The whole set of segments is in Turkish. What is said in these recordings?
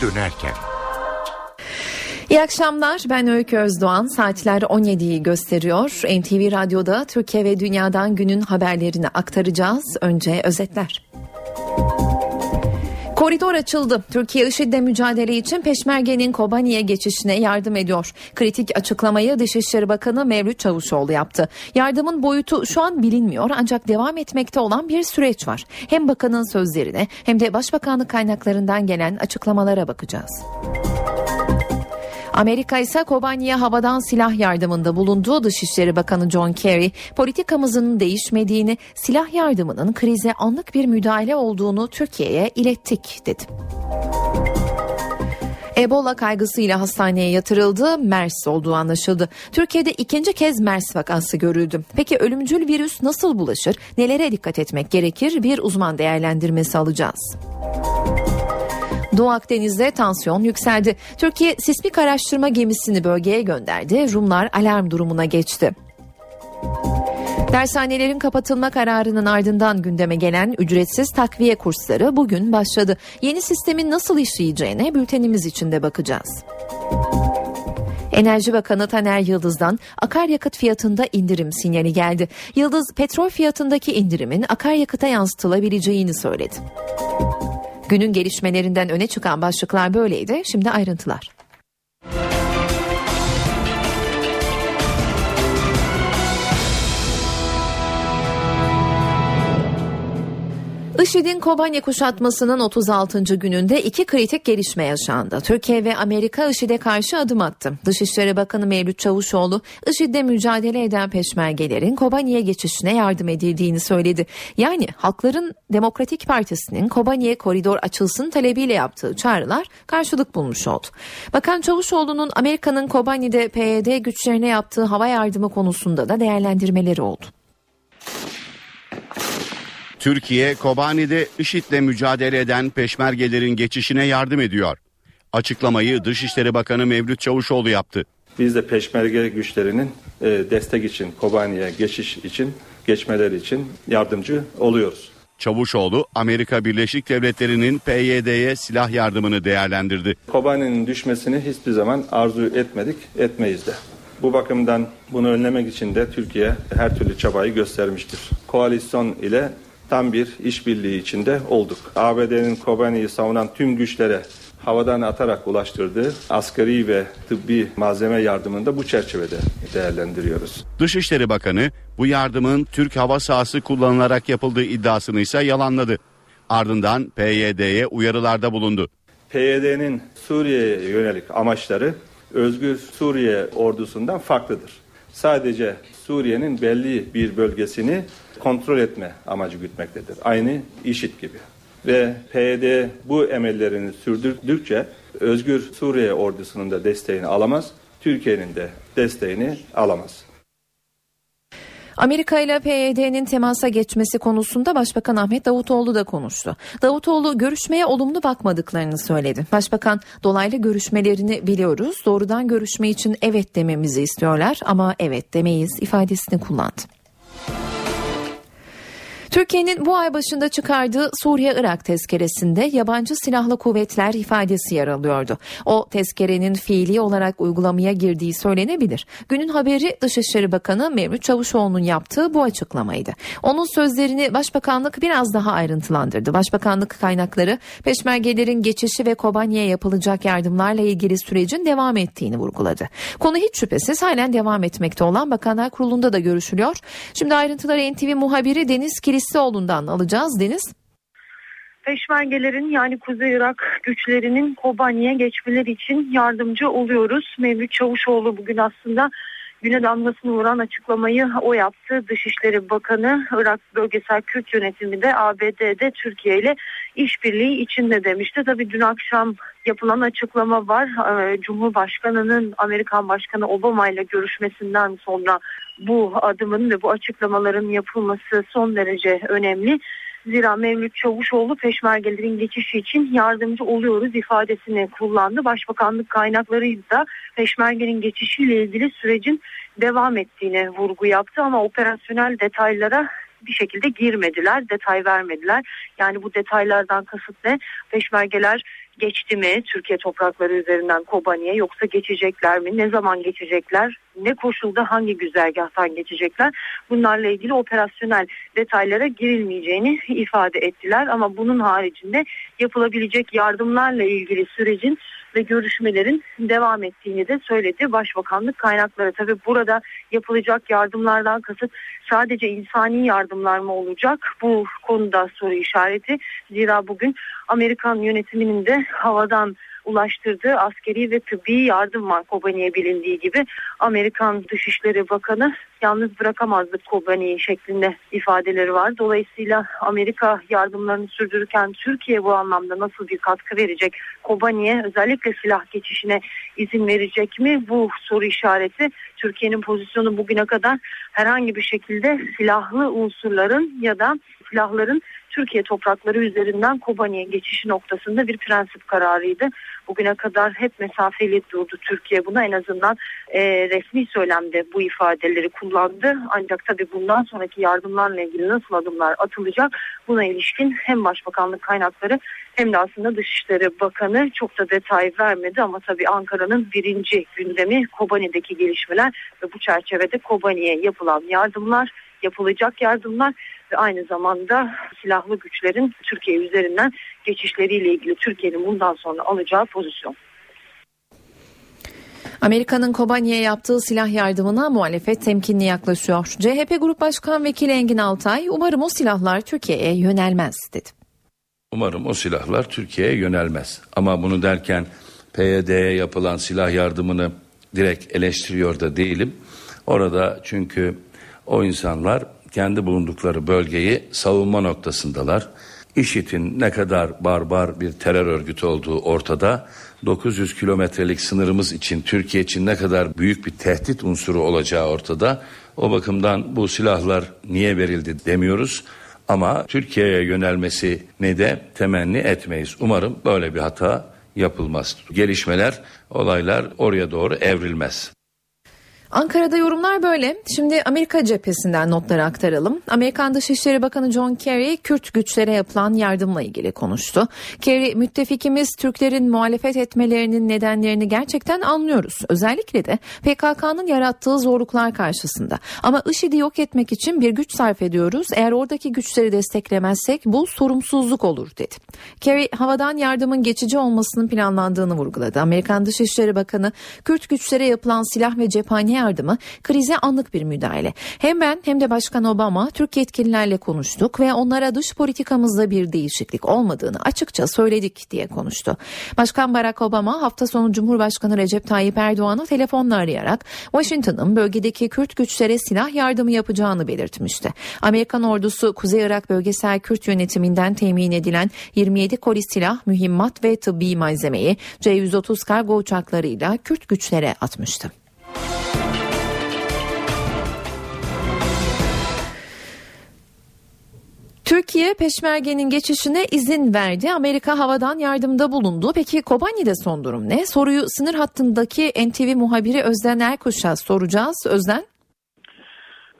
dönerken. İyi akşamlar ben Öykü Özdoğan saatler 17'yi gösteriyor NTV Radyo'da Türkiye ve Dünya'dan günün haberlerini aktaracağız önce özetler. Koridor açıldı. Türkiye IŞİD'le mücadele için Peşmerge'nin Kobani'ye geçişine yardım ediyor. Kritik açıklamayı Dışişleri Bakanı Mevlüt Çavuşoğlu yaptı. Yardımın boyutu şu an bilinmiyor ancak devam etmekte olan bir süreç var. Hem bakanın sözlerine hem de Başbakanlık kaynaklarından gelen açıklamalara bakacağız. Amerika ise Kobani'ye havadan silah yardımında bulunduğu Dışişleri Bakanı John Kerry, politikamızın değişmediğini, silah yardımının krize anlık bir müdahale olduğunu Türkiye'ye ilettik dedi. Ebola kaygısıyla hastaneye yatırıldı, MERS olduğu anlaşıldı. Türkiye'de ikinci kez MERS vakası görüldü. Peki ölümcül virüs nasıl bulaşır? Nelere dikkat etmek gerekir? Bir uzman değerlendirmesi alacağız. Doğu Akdeniz'de tansiyon yükseldi. Türkiye sismik araştırma gemisini bölgeye gönderdi. Rumlar alarm durumuna geçti. Dershanelerin kapatılma kararının ardından gündeme gelen ücretsiz takviye kursları bugün başladı. Yeni sistemin nasıl işleyeceğine bültenimiz içinde bakacağız. Enerji Bakanı Taner Yıldız'dan akaryakıt fiyatında indirim sinyali geldi. Yıldız petrol fiyatındaki indirimin akaryakıta yansıtılabileceğini söyledi. Günün gelişmelerinden öne çıkan başlıklar böyleydi. Şimdi ayrıntılar. IŞİD'in Kobane kuşatmasının 36. gününde iki kritik gelişme yaşandı. Türkiye ve Amerika IŞİD'e karşı adım attı. Dışişleri Bakanı Mevlüt Çavuşoğlu, IŞİD'le mücadele eden peşmergelerin Kobane'ye geçişine yardım edildiğini söyledi. Yani Halkların Demokratik Partisi'nin Kobane'ye koridor açılsın talebiyle yaptığı çağrılar karşılık bulmuş oldu. Bakan Çavuşoğlu'nun Amerika'nın Kobane'de PYD güçlerine yaptığı hava yardımı konusunda da değerlendirmeleri oldu. Türkiye, Kobani'de IŞİD'le mücadele eden peşmergelerin geçişine yardım ediyor. Açıklamayı Dışişleri Bakanı Mevlüt Çavuşoğlu yaptı. Biz de peşmerge güçlerinin e, destek için, Kobani'ye geçiş için, geçmeleri için yardımcı oluyoruz. Çavuşoğlu, Amerika Birleşik Devletleri'nin PYD'ye silah yardımını değerlendirdi. Kobani'nin düşmesini hiçbir zaman arzu etmedik, etmeyiz de. Bu bakımdan bunu önlemek için de Türkiye her türlü çabayı göstermiştir. Koalisyon ile tam bir işbirliği içinde olduk. ABD'nin Kobani'yi savunan tüm güçlere havadan atarak ulaştırdığı askeri ve tıbbi malzeme yardımını da bu çerçevede değerlendiriyoruz. Dışişleri Bakanı bu yardımın Türk hava sahası kullanılarak yapıldığı iddiasını ise yalanladı. Ardından PYD'ye uyarılarda bulundu. PYD'nin Suriye'ye yönelik amaçları Özgür Suriye ordusundan farklıdır. Sadece Suriye'nin belli bir bölgesini kontrol etme amacı gütmektedir. Aynı IŞİD gibi. Ve PYD bu emellerini sürdürdükçe Özgür Suriye ordusunun da desteğini alamaz, Türkiye'nin de desteğini alamaz. Amerika ile PYD'nin temasa geçmesi konusunda Başbakan Ahmet Davutoğlu da konuştu. Davutoğlu görüşmeye olumlu bakmadıklarını söyledi. Başbakan dolaylı görüşmelerini biliyoruz. Doğrudan görüşme için evet dememizi istiyorlar ama evet demeyiz ifadesini kullandı. Türkiye'nin bu ay başında çıkardığı Suriye-Irak tezkeresinde yabancı silahlı kuvvetler ifadesi yer alıyordu. O tezkerenin fiili olarak uygulamaya girdiği söylenebilir. Günün haberi Dışişleri Bakanı Mevlüt Çavuşoğlu'nun yaptığı bu açıklamaydı. Onun sözlerini Başbakanlık biraz daha ayrıntılandırdı. Başbakanlık kaynakları peşmergelerin geçişi ve Kobani'ye yapılacak yardımlarla ilgili sürecin devam ettiğini vurguladı. Konu hiç şüphesiz halen devam etmekte olan Bakanlar Kurulu'nda da görüşülüyor. Şimdi ayrıntıları NTV muhabiri Deniz Kilis Listoğlu'ndan alacağız Deniz. Peşmergelerin yani Kuzey Irak güçlerinin Kobani'ye geçmeleri için yardımcı oluyoruz. Mevlüt Çavuşoğlu bugün aslında güne damgasını vuran açıklamayı o yaptı. Dışişleri Bakanı Irak Bölgesel Kürt Yönetimi de ABD'de Türkiye ile işbirliği içinde demişti. Tabii dün akşam yapılan açıklama var. Ee, Cumhurbaşkanı'nın Amerikan Başkanı Obama ile görüşmesinden sonra bu adımın ve bu açıklamaların yapılması son derece önemli. Zira Mevlüt Çavuşoğlu peşmergelerin geçişi için yardımcı oluyoruz ifadesini kullandı. Başbakanlık kaynakları da peşmergenin geçişiyle ilgili sürecin devam ettiğine vurgu yaptı ama operasyonel detaylara bir şekilde girmediler, detay vermediler. Yani bu detaylardan kasıt ne? Peşmergeler geçti mi Türkiye toprakları üzerinden Kobani'ye yoksa geçecekler mi? Ne zaman geçecekler? Ne koşulda hangi güzergahtan geçecekler? Bunlarla ilgili operasyonel detaylara girilmeyeceğini ifade ettiler ama bunun haricinde yapılabilecek yardımlarla ilgili sürecin ve görüşmelerin devam ettiğini de söyledi Başbakanlık kaynakları. Tabi burada yapılacak yardımlardan kasıt sadece insani yardımlar mı olacak? Bu konuda soru işareti. Zira bugün Amerikan yönetiminin de havadan ulaştırdığı askeri ve tıbbi yardım var Kobani'ye bilindiği gibi. Amerikan Dışişleri Bakanı yalnız bırakamazdık Kobani'yi şeklinde ifadeleri var. Dolayısıyla Amerika yardımlarını sürdürürken Türkiye bu anlamda nasıl bir katkı verecek? Kobani'ye özellikle silah geçişine izin verecek mi? Bu soru işareti Türkiye'nin pozisyonu bugüne kadar herhangi bir şekilde silahlı unsurların ya da silahların Türkiye toprakları üzerinden Kobani'ye geçişi noktasında bir prensip kararıydı. Bugüne kadar hep mesafeli durdu Türkiye buna en azından e, resmi söylemde bu ifadeleri kullandı. Ancak tabii bundan sonraki yardımlarla ilgili nasıl adımlar atılacak buna ilişkin hem Başbakanlık kaynakları hem de aslında Dışişleri Bakanı çok da detay vermedi ama tabii Ankara'nın birinci gündemi Kobani'deki gelişmeler ve bu çerçevede Kobani'ye yapılan yardımlar yapılacak yardımlar aynı zamanda silahlı güçlerin Türkiye üzerinden geçişleriyle ilgili Türkiye'nin bundan sonra alacağı pozisyon. Amerika'nın Kobani'ye yaptığı silah yardımına muhalefet temkinli yaklaşıyor. CHP Grup Başkan Vekili Engin Altay umarım o silahlar Türkiye'ye yönelmez dedi. Umarım o silahlar Türkiye'ye yönelmez. Ama bunu derken PYD'ye yapılan silah yardımını direkt eleştiriyor da değilim. Orada çünkü o insanlar kendi bulundukları bölgeyi savunma noktasındalar. IŞİD'in ne kadar barbar bir terör örgütü olduğu ortada. 900 kilometrelik sınırımız için Türkiye için ne kadar büyük bir tehdit unsuru olacağı ortada. O bakımdan bu silahlar niye verildi demiyoruz. Ama Türkiye'ye yönelmesi ne de temenni etmeyiz. Umarım böyle bir hata yapılmaz. Gelişmeler, olaylar oraya doğru evrilmez. Ankara'da yorumlar böyle. Şimdi Amerika cephesinden notları aktaralım. Amerikan Dışişleri Bakanı John Kerry Kürt güçlere yapılan yardımla ilgili konuştu. Kerry müttefikimiz Türklerin muhalefet etmelerinin nedenlerini gerçekten anlıyoruz. Özellikle de PKK'nın yarattığı zorluklar karşısında. Ama IŞİD'i yok etmek için bir güç sarf ediyoruz. Eğer oradaki güçleri desteklemezsek bu sorumsuzluk olur dedi. Kerry havadan yardımın geçici olmasının planlandığını vurguladı. Amerikan Dışişleri Bakanı Kürt güçlere yapılan silah ve cephane yardımı krize anlık bir müdahale. Hem ben hem de Başkan Obama Türk yetkililerle konuştuk ve onlara dış politikamızda bir değişiklik olmadığını açıkça söyledik diye konuştu. Başkan Barack Obama hafta sonu Cumhurbaşkanı Recep Tayyip Erdoğan'ı telefonla arayarak Washington'ın bölgedeki Kürt güçlere silah yardımı yapacağını belirtmişti. Amerikan ordusu Kuzey Irak bölgesel Kürt yönetiminden temin edilen 27 koli silah, mühimmat ve tıbbi malzemeyi C-130 kargo uçaklarıyla Kürt güçlere atmıştı. Türkiye peşmergenin geçişine izin verdi. Amerika havadan yardımda bulundu. Peki Kobani'de son durum ne? Soruyu sınır hattındaki NTV muhabiri Özden Erkuş'a soracağız. Özden.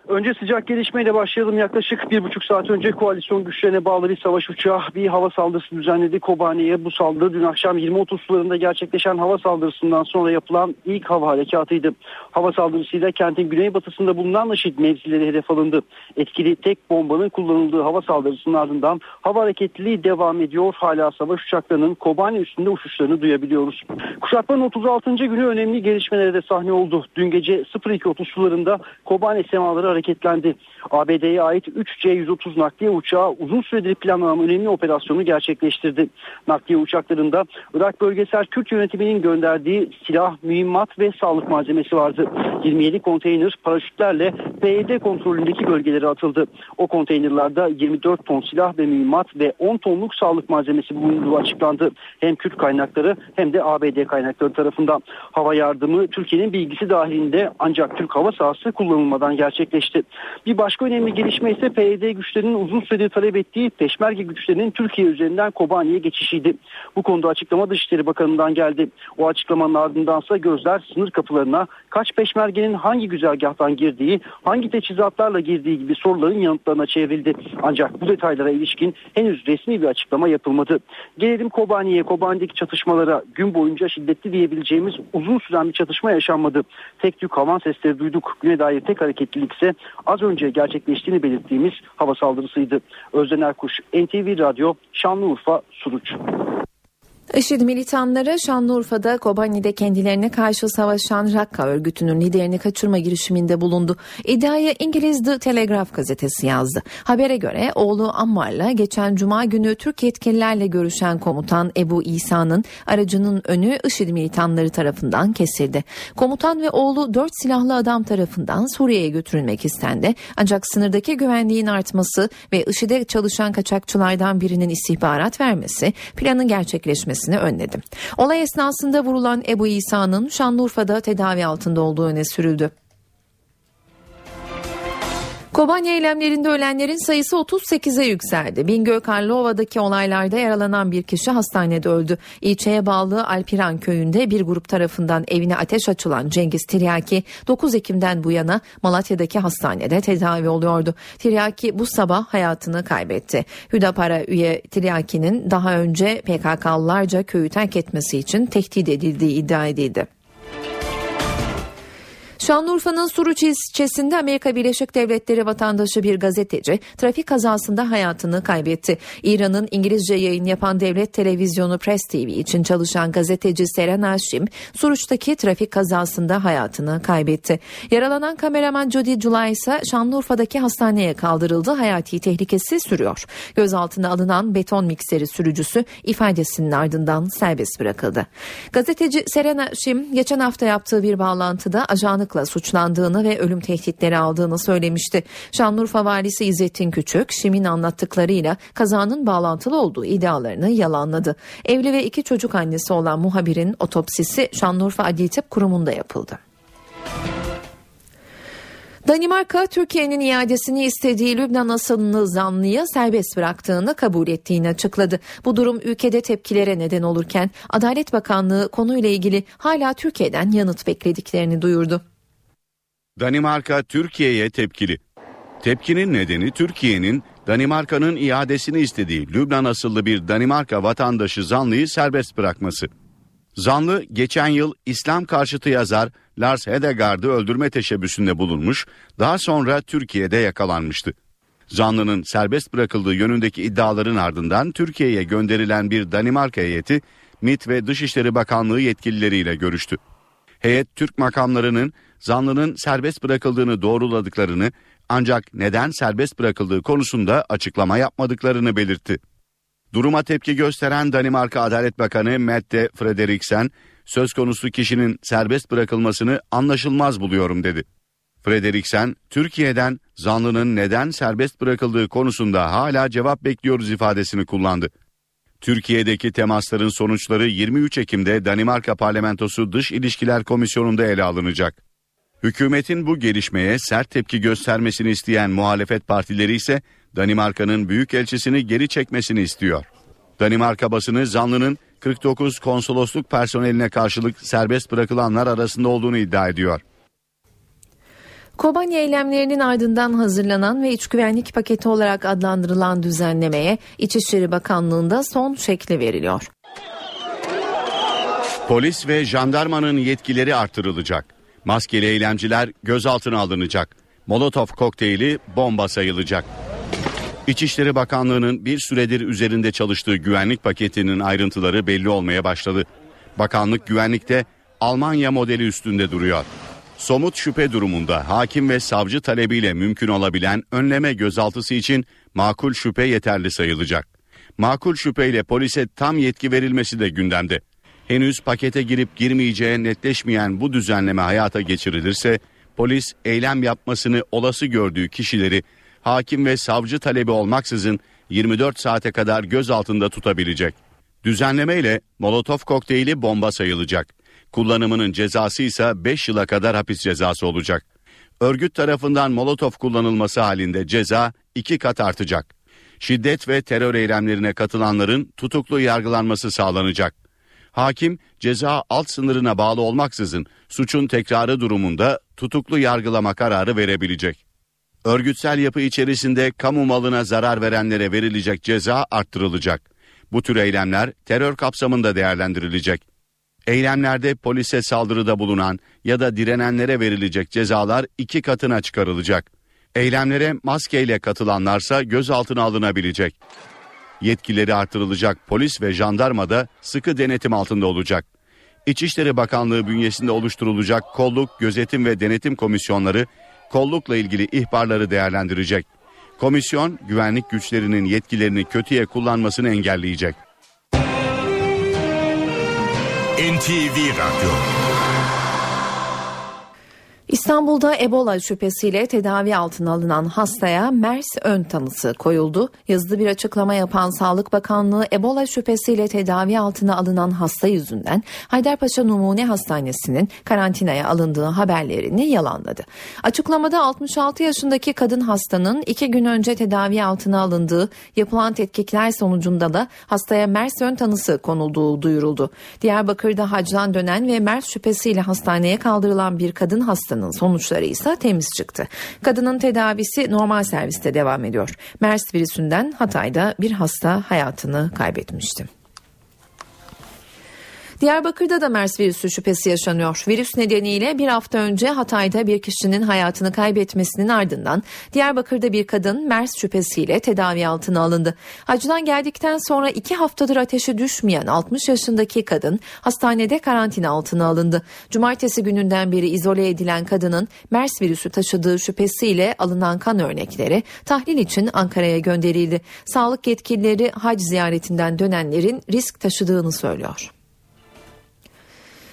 Önce sıcak gelişmeyle başlayalım. Yaklaşık bir buçuk saat önce koalisyon güçlerine bağlı bir savaş uçağı bir hava saldırısı düzenledi Kobani'ye. Bu saldırı dün akşam 20.30 sularında gerçekleşen hava saldırısından sonra yapılan ilk hava harekatıydı. Hava saldırısıyla kentin güneybatısında bulunan IŞİD mevzileri hedef alındı. Etkili tek bombanın kullanıldığı hava saldırısının ardından hava hareketliliği devam ediyor. Hala savaş uçaklarının Kobani üstünde uçuşlarını duyabiliyoruz. Kuşatmanın 36. günü önemli gelişmelere de sahne oldu. Dün gece 02.30 sularında Kobani semaları hareketlendi. ABD'ye ait 3 C-130 nakliye uçağı uzun süredir planlanan önemli operasyonu gerçekleştirdi. Nakliye uçaklarında Irak bölgesel Kürt yönetiminin gönderdiği silah, mühimmat ve sağlık malzemesi vardı. 27 konteyner paraşütlerle PYD kontrolündeki bölgelere atıldı. O konteynerlarda 24 ton silah ve mühimmat ve 10 tonluk sağlık malzemesi bulunduğu açıklandı. Hem Kürt kaynakları hem de ABD kaynakları tarafından. Hava yardımı Türkiye'nin bilgisi dahilinde ancak Türk hava sahası kullanılmadan gerçekleşti gerçekleşti. Bir başka önemli gelişme ise PYD güçlerinin uzun süredir talep ettiği peşmerge güçlerinin Türkiye üzerinden Kobani'ye geçişiydi. Bu konuda açıklama Dışişleri Bakanı'ndan geldi. O açıklamanın ardındansa gözler sınır kapılarına kaç peşmergenin hangi güzergahtan girdiği, hangi teçhizatlarla girdiği gibi soruların yanıtlarına çevrildi. Ancak bu detaylara ilişkin henüz resmi bir açıklama yapılmadı. Gelelim Kobani'ye, Kobani'deki çatışmalara gün boyunca şiddetli diyebileceğimiz uzun süren bir çatışma yaşanmadı. Tek tük havan sesleri duyduk. Güne dair tek hareketlilik ise az önce gerçekleştiğini belirttiğimiz hava saldırısıydı. Özden Erkuş, NTV Radyo, Şanlıurfa, Suruç. IŞİD militanları Şanlıurfa'da Kobani'de kendilerine karşı savaşan Rakka örgütünün liderini kaçırma girişiminde bulundu. İddiayı İngiliz The Telegraph gazetesi yazdı. Habere göre oğlu Ammar'la geçen cuma günü Türk yetkililerle görüşen komutan Ebu İsa'nın aracının önü IŞİD militanları tarafından kesildi. Komutan ve oğlu dört silahlı adam tarafından Suriye'ye götürülmek istendi. Ancak sınırdaki güvenliğin artması ve IŞİD'e çalışan kaçakçılardan birinin istihbarat vermesi planın gerçekleşmesi edilmesini önledi. Olay esnasında vurulan Ebu İsa'nın Şanlıurfa'da tedavi altında olduğu öne sürüldü. Kobanya eylemlerinde ölenlerin sayısı 38'e yükseldi. Bingöl Karlova'daki olaylarda yaralanan bir kişi hastanede öldü. İlçeye bağlı Alpiran köyünde bir grup tarafından evine ateş açılan Cengiz Tiryaki 9 Ekim'den bu yana Malatya'daki hastanede tedavi oluyordu. Tiryaki bu sabah hayatını kaybetti. Hüdapara üye Tiryaki'nin daha önce PKK'lılarca köyü terk etmesi için tehdit edildiği iddia edildi. Şanlıurfa'nın Suruç ilçesinde Amerika Birleşik Devletleri vatandaşı bir gazeteci trafik kazasında hayatını kaybetti. İran'ın İngilizce yayın yapan devlet televizyonu Press TV için çalışan gazeteci Seren Aşim, Suruç'taki trafik kazasında hayatını kaybetti. Yaralanan kameraman Jody July ise Şanlıurfa'daki hastaneye kaldırıldı. Hayati tehlikesi sürüyor. Gözaltına alınan beton mikseri sürücüsü ifadesinin ardından serbest bırakıldı. Gazeteci Seren Aşim geçen hafta yaptığı bir bağlantıda ajanlıkla suçla suçlandığını ve ölüm tehditleri aldığını söylemişti. Şanlıurfa valisi İzzettin Küçük, Şim'in anlattıklarıyla kazanın bağlantılı olduğu iddialarını yalanladı. Evli ve iki çocuk annesi olan muhabirin otopsisi Şanlıurfa Adli Tıp Kurumu'nda yapıldı. Danimarka Türkiye'nin iadesini istediği Lübnan asıllı zanlıyı serbest bıraktığını kabul ettiğini açıkladı. Bu durum ülkede tepkilere neden olurken Adalet Bakanlığı konuyla ilgili hala Türkiye'den yanıt beklediklerini duyurdu. Danimarka Türkiye'ye tepkili. Tepkinin nedeni Türkiye'nin Danimarka'nın iadesini istediği Lübnan asıllı bir Danimarka vatandaşı zanlıyı serbest bırakması. Zanlı geçen yıl İslam karşıtı yazar Lars Hedegaard'ı öldürme teşebbüsünde bulunmuş, daha sonra Türkiye'de yakalanmıştı. Zanlının serbest bırakıldığı yönündeki iddiaların ardından Türkiye'ye gönderilen bir Danimarka heyeti MİT ve Dışişleri Bakanlığı yetkilileriyle görüştü. Heyet Türk makamlarının zanlının serbest bırakıldığını doğruladıklarını ancak neden serbest bırakıldığı konusunda açıklama yapmadıklarını belirtti. Duruma tepki gösteren Danimarka Adalet Bakanı Mette Frederiksen, söz konusu kişinin serbest bırakılmasını anlaşılmaz buluyorum dedi. Frederiksen, Türkiye'den zanlının neden serbest bırakıldığı konusunda hala cevap bekliyoruz ifadesini kullandı. Türkiye'deki temasların sonuçları 23 Ekim'de Danimarka Parlamentosu Dış İlişkiler Komisyonu'nda ele alınacak. Hükümetin bu gelişmeye sert tepki göstermesini isteyen muhalefet partileri ise Danimarka'nın büyükelçisini geri çekmesini istiyor. Danimarka basını zanlının 49 konsolosluk personeline karşılık serbest bırakılanlar arasında olduğunu iddia ediyor. Kobani eylemlerinin ardından hazırlanan ve iç güvenlik paketi olarak adlandırılan düzenlemeye İçişleri Bakanlığı'nda son şekli veriliyor. Polis ve jandarmanın yetkileri artırılacak. Maskeli eylemciler gözaltına alınacak. Molotov kokteyli bomba sayılacak. İçişleri Bakanlığı'nın bir süredir üzerinde çalıştığı güvenlik paketinin ayrıntıları belli olmaya başladı. Bakanlık güvenlikte Almanya modeli üstünde duruyor. Somut şüphe durumunda hakim ve savcı talebiyle mümkün olabilen önleme gözaltısı için makul şüphe yeterli sayılacak. Makul şüpheyle polise tam yetki verilmesi de gündemde. Henüz pakete girip girmeyeceği netleşmeyen bu düzenleme hayata geçirilirse polis eylem yapmasını olası gördüğü kişileri hakim ve savcı talebi olmaksızın 24 saate kadar gözaltında tutabilecek. Düzenleme ile Molotov kokteyli bomba sayılacak. Kullanımının cezası ise 5 yıla kadar hapis cezası olacak. Örgüt tarafından molotof kullanılması halinde ceza iki kat artacak. Şiddet ve terör eylemlerine katılanların tutuklu yargılanması sağlanacak. Hakim ceza alt sınırına bağlı olmaksızın suçun tekrarı durumunda tutuklu yargılama kararı verebilecek. Örgütsel yapı içerisinde kamu malına zarar verenlere verilecek ceza arttırılacak. Bu tür eylemler terör kapsamında değerlendirilecek. Eylemlerde polise saldırıda bulunan ya da direnenlere verilecek cezalar iki katına çıkarılacak. Eylemlere maskeyle katılanlarsa gözaltına alınabilecek. Yetkileri artırılacak polis ve jandarma da sıkı denetim altında olacak. İçişleri Bakanlığı bünyesinde oluşturulacak kolluk, gözetim ve denetim komisyonları kollukla ilgili ihbarları değerlendirecek. Komisyon güvenlik güçlerinin yetkilerini kötüye kullanmasını engelleyecek. NTV Radyo İstanbul'da Ebola şüphesiyle tedavi altına alınan hastaya MERS ön tanısı koyuldu. Yazılı bir açıklama yapan Sağlık Bakanlığı Ebola şüphesiyle tedavi altına alınan hasta yüzünden Haydarpaşa Numune Hastanesi'nin karantinaya alındığı haberlerini yalanladı. Açıklamada 66 yaşındaki kadın hastanın iki gün önce tedavi altına alındığı yapılan tetkikler sonucunda da hastaya MERS ön tanısı konulduğu duyuruldu. Diyarbakır'da hacdan dönen ve MERS şüphesiyle hastaneye kaldırılan bir kadın hastanın sonuçları ise temiz çıktı. Kadının tedavisi normal serviste devam ediyor. MERS virüsünden Hatay'da bir hasta hayatını kaybetmişti. Diyarbakır'da da MERS virüsü şüphesi yaşanıyor. Virüs nedeniyle bir hafta önce Hatay'da bir kişinin hayatını kaybetmesinin ardından Diyarbakır'da bir kadın MERS şüphesiyle tedavi altına alındı. Hacıdan geldikten sonra iki haftadır ateşi düşmeyen 60 yaşındaki kadın hastanede karantina altına alındı. Cumartesi gününden beri izole edilen kadının MERS virüsü taşıdığı şüphesiyle alınan kan örnekleri tahlil için Ankara'ya gönderildi. Sağlık yetkilileri hac ziyaretinden dönenlerin risk taşıdığını söylüyor.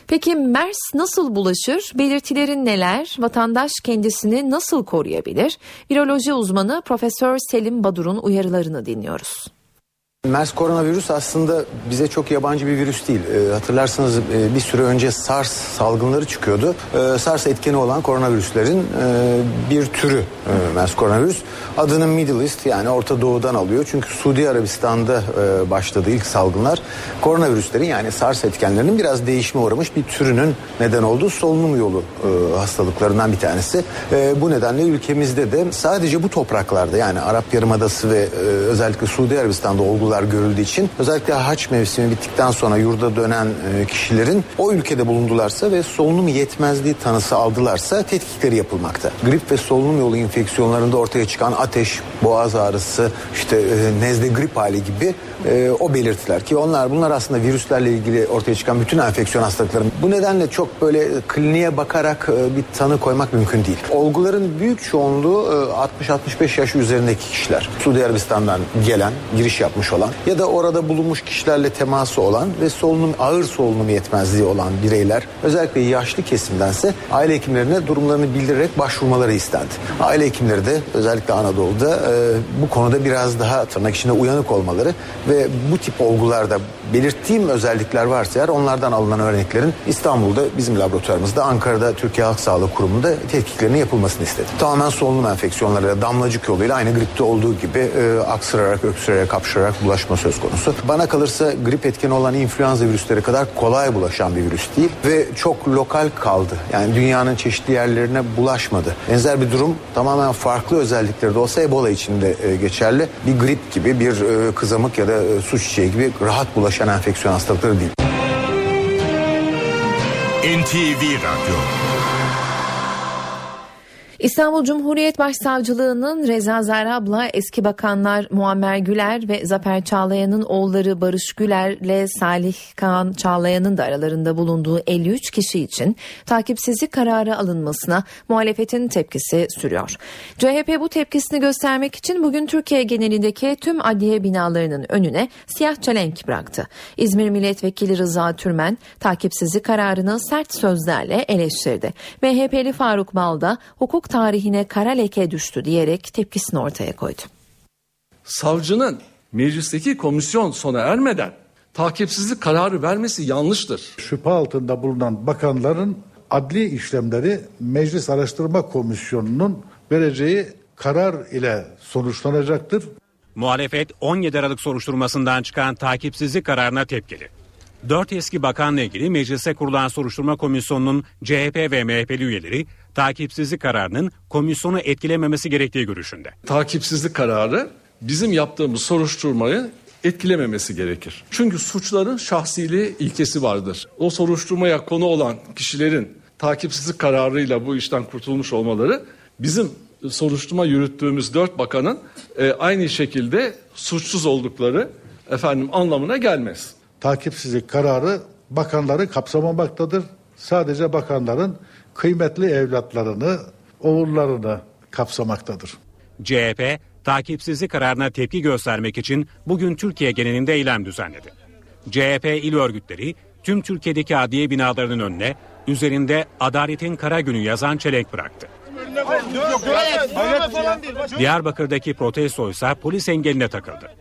Peki MERS nasıl bulaşır? Belirtilerin neler? Vatandaş kendisini nasıl koruyabilir? Viroloji uzmanı Profesör Selim Badur'un uyarılarını dinliyoruz. MERS koronavirüs aslında bize çok yabancı bir virüs değil. E, hatırlarsanız e, bir süre önce SARS salgınları çıkıyordu. E, SARS etkeni olan koronavirüslerin e, bir türü e, MERS koronavirüs. Adını Middle East yani Orta Doğu'dan alıyor. Çünkü Suudi Arabistan'da e, başladı ilk salgınlar. Koronavirüslerin yani SARS etkenlerinin biraz değişime uğramış bir türünün neden olduğu solunum yolu e, hastalıklarından bir tanesi. E, bu nedenle ülkemizde de sadece bu topraklarda yani Arap Yarımadası ve e, özellikle Suudi Arabistan'da olgular görüldüğü için özellikle haç mevsimi bittikten sonra yurda dönen e, kişilerin o ülkede bulundularsa ve solunum yetmezliği tanısı aldılarsa tetkikleri yapılmakta. Grip ve solunum yolu enfeksiyonlarında ortaya çıkan ateş, boğaz ağrısı, işte e, nezle grip hali gibi e, o belirtiler ki onlar bunlar aslında virüslerle ilgili ortaya çıkan bütün enfeksiyon hastalıkları. Bu nedenle çok böyle kliniğe bakarak bir tanı koymak mümkün değil. Olguların büyük çoğunluğu 60-65 yaş üzerindeki kişiler. Suudi Arabistan'dan gelen, giriş yapmış olan ya da orada bulunmuş kişilerle teması olan ve solunum ağır solunum yetmezliği olan bireyler özellikle yaşlı kesimdense aile hekimlerine durumlarını bildirerek başvurmaları istendi. Aile hekimleri de özellikle Anadolu'da e, bu konuda biraz daha tırnak içinde uyanık olmaları ve bu tip olgularda belirttiğim özellikler varsa eğer onlardan alınan örneklerin İstanbul'da bizim laboratuvarımızda Ankara'da Türkiye Halk Sağlığı Kurumu'nda tetkiklerinin yapılmasını istedim. Tamamen solunum enfeksiyonlarıyla damlacık yoluyla aynı gripte olduğu gibi e, aksırarak, öksürerek, kapşırarak bulaşma söz konusu. Bana kalırsa grip etkeni olan influenza virüsleri kadar kolay bulaşan bir virüs değil ve çok lokal kaldı. Yani dünyanın çeşitli yerlerine bulaşmadı. Benzer bir durum tamamen farklı özellikleri de olsa Ebola için de e, geçerli. Bir grip gibi, bir e, kızamık ya da e, su çiçeği gibi rahat bulaşan enfeksiyon hastalıkları değil. NTV Radyo İstanbul Cumhuriyet Başsavcılığı'nın Reza Zarrab'la eski bakanlar Muammer Güler ve Zafer Çağlayan'ın oğulları Barış Güler'le Salih Kaan Çağlayan'ın da aralarında bulunduğu 53 kişi için takipsizlik kararı alınmasına muhalefetin tepkisi sürüyor. CHP bu tepkisini göstermek için bugün Türkiye genelindeki tüm adliye binalarının önüne siyah çelenk bıraktı. İzmir Milletvekili Rıza Türmen takipsizlik kararını sert sözlerle eleştirdi. MHP'li Faruk Balda hukuk tarihine kara leke düştü diyerek tepkisini ortaya koydu. Savcının meclisteki komisyon sona ermeden takipsizlik kararı vermesi yanlıştır. Şüphe altında bulunan bakanların adli işlemleri Meclis Araştırma Komisyonu'nun vereceği karar ile sonuçlanacaktır. Muhalefet 17 Aralık soruşturmasından çıkan takipsizlik kararına tepkili. Dört eski bakanla ilgili meclise kurulan soruşturma komisyonunun CHP ve MHP'li üyeleri takipsizlik kararının komisyonu etkilememesi gerektiği görüşünde. Takipsizlik kararı bizim yaptığımız soruşturmayı etkilememesi gerekir. Çünkü suçların şahsiliği ilkesi vardır. O soruşturmaya konu olan kişilerin takipsizlik kararıyla bu işten kurtulmuş olmaları bizim soruşturma yürüttüğümüz dört bakanın e, aynı şekilde suçsuz oldukları efendim anlamına gelmez. Takipsizlik kararı bakanları kapsamamaktadır. Sadece bakanların kıymetli evlatlarını, oğullarını kapsamaktadır. CHP takipsizlik kararına tepki göstermek için bugün Türkiye genelinde eylem düzenledi. CHP il örgütleri tüm Türkiye'deki adliye binalarının önüne üzerinde adaletin kara günü yazan çelenk bıraktı. Diyarbakır'daki protesto ise polis engeline takıldı.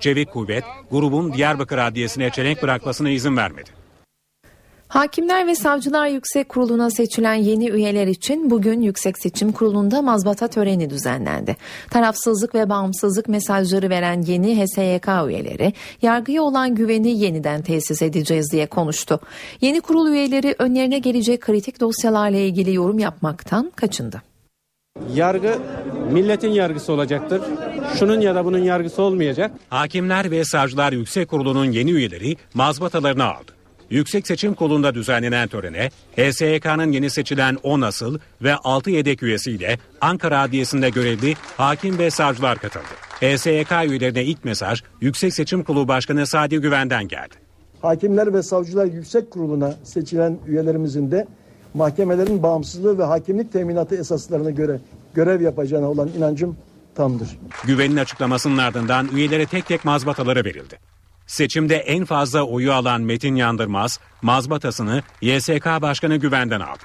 Çevik kuvvet grubun Diyarbakır Adliyesi'ne çelenk bırakmasına izin vermedi. Hakimler ve Savcılar Yüksek Kurulu'na seçilen yeni üyeler için bugün Yüksek Seçim Kurulu'nda mazbata töreni düzenlendi. Tarafsızlık ve bağımsızlık mesajları veren yeni HSYK üyeleri yargıya olan güveni yeniden tesis edeceğiz diye konuştu. Yeni kurul üyeleri önlerine gelecek kritik dosyalarla ilgili yorum yapmaktan kaçındı. Yargı milletin yargısı olacaktır. Şunun ya da bunun yargısı olmayacak. Hakimler ve Savcılar Yüksek Kurulu'nun yeni üyeleri mazbatalarını aldı. Yüksek Seçim Kurulu'nda düzenlenen törene HSYK'nın yeni seçilen 10 asıl ve 6 yedek üyesiyle Ankara Adliyesi'nde görevli hakim ve savcılar katıldı. HSYK üyelerine ilk mesaj Yüksek Seçim Kurulu Başkanı Sadi Güven'den geldi. Hakimler ve Savcılar Yüksek Kurulu'na seçilen üyelerimizin de mahkemelerin bağımsızlığı ve hakimlik teminatı esaslarına göre görev yapacağına olan inancım tamdır. Güven'in açıklamasının ardından üyelere tek tek mazbataları verildi. Seçimde en fazla oyu alan Metin Yandırmaz, mazbatasını YSK Başkanı Güven'den aldı.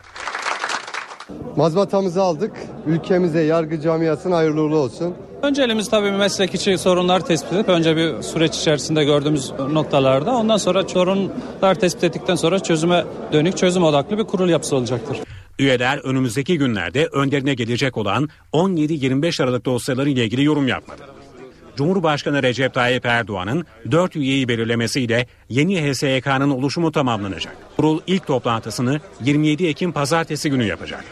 Mazbatamızı aldık. Ülkemize, yargı camiasına hayırlı uğurlu olsun. Önceliğimiz tabii meslek içi sorunlar tespit edip önce bir süreç içerisinde gördüğümüz noktalarda ondan sonra sorunlar tespit ettikten sonra çözüme dönük çözüm odaklı bir kurul yapısı olacaktır. Üyeler önümüzdeki günlerde önlerine gelecek olan 17-25 Aralık dosyalarıyla ilgili yorum yapmadı. Cumhurbaşkanı Recep Tayyip Erdoğan'ın 4 üyeyi belirlemesiyle yeni HSYK'nın oluşumu tamamlanacak. Kurul ilk toplantısını 27 Ekim pazartesi günü yapacak.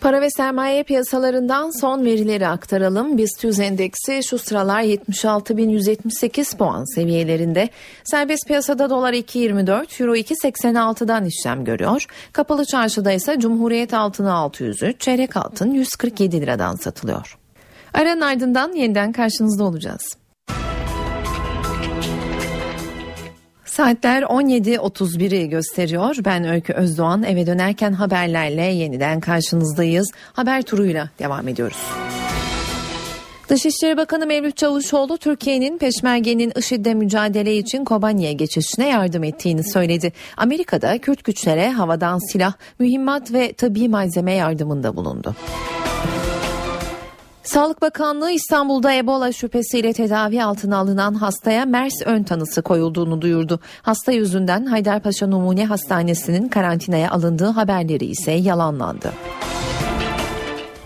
Para ve sermaye piyasalarından son verileri aktaralım. BIST 100 endeksi şu sıralar 76.178 puan seviyelerinde. Serbest piyasada dolar 2.24, euro 2.86'dan işlem görüyor. Kapalı çarşıda ise Cumhuriyet altını 603, çeyrek altın 147 liradan satılıyor. Aranın ardından yeniden karşınızda olacağız. Saatler 17.31'i gösteriyor. Ben Öykü Özdoğan eve dönerken haberlerle yeniden karşınızdayız. Haber turuyla devam ediyoruz. Dışişleri Bakanı Mevlüt Çavuşoğlu Türkiye'nin peşmergenin IŞİD'le mücadele için Kobani'ye geçişine yardım ettiğini söyledi. Amerika'da Kürt güçlere havadan silah, mühimmat ve tabi malzeme yardımında bulundu. Sağlık Bakanlığı İstanbul'da Ebola şüphesiyle tedavi altına alınan hastaya MERS ön tanısı koyulduğunu duyurdu. Hasta yüzünden Haydarpaşa Numune Hastanesi'nin karantinaya alındığı haberleri ise yalanlandı.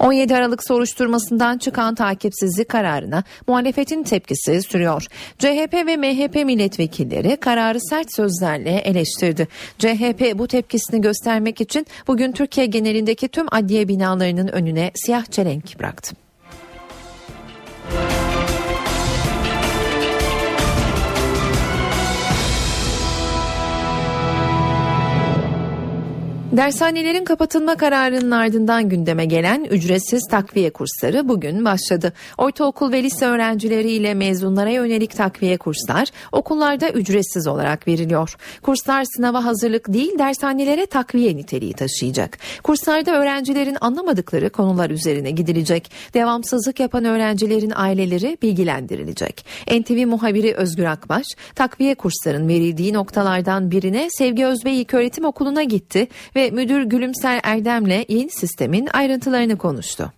17 Aralık soruşturmasından çıkan takipsizlik kararına muhalefetin tepkisi sürüyor. CHP ve MHP milletvekilleri kararı sert sözlerle eleştirdi. CHP bu tepkisini göstermek için bugün Türkiye genelindeki tüm adliye binalarının önüne siyah çelenk bıraktı. Dershanelerin kapatılma kararının ardından gündeme gelen ücretsiz takviye kursları bugün başladı. Ortaokul ve lise öğrencileriyle mezunlara yönelik takviye kurslar okullarda ücretsiz olarak veriliyor. Kurslar sınava hazırlık değil dershanelere takviye niteliği taşıyacak. Kurslarda öğrencilerin anlamadıkları konular üzerine gidilecek. Devamsızlık yapan öğrencilerin aileleri bilgilendirilecek. NTV muhabiri Özgür Akbaş takviye kursların verildiği noktalardan birine Sevgi Özbey Öğretim Okulu'na gitti ve ve müdür Gülümser Erdem'le yeni sistemin ayrıntılarını konuştu.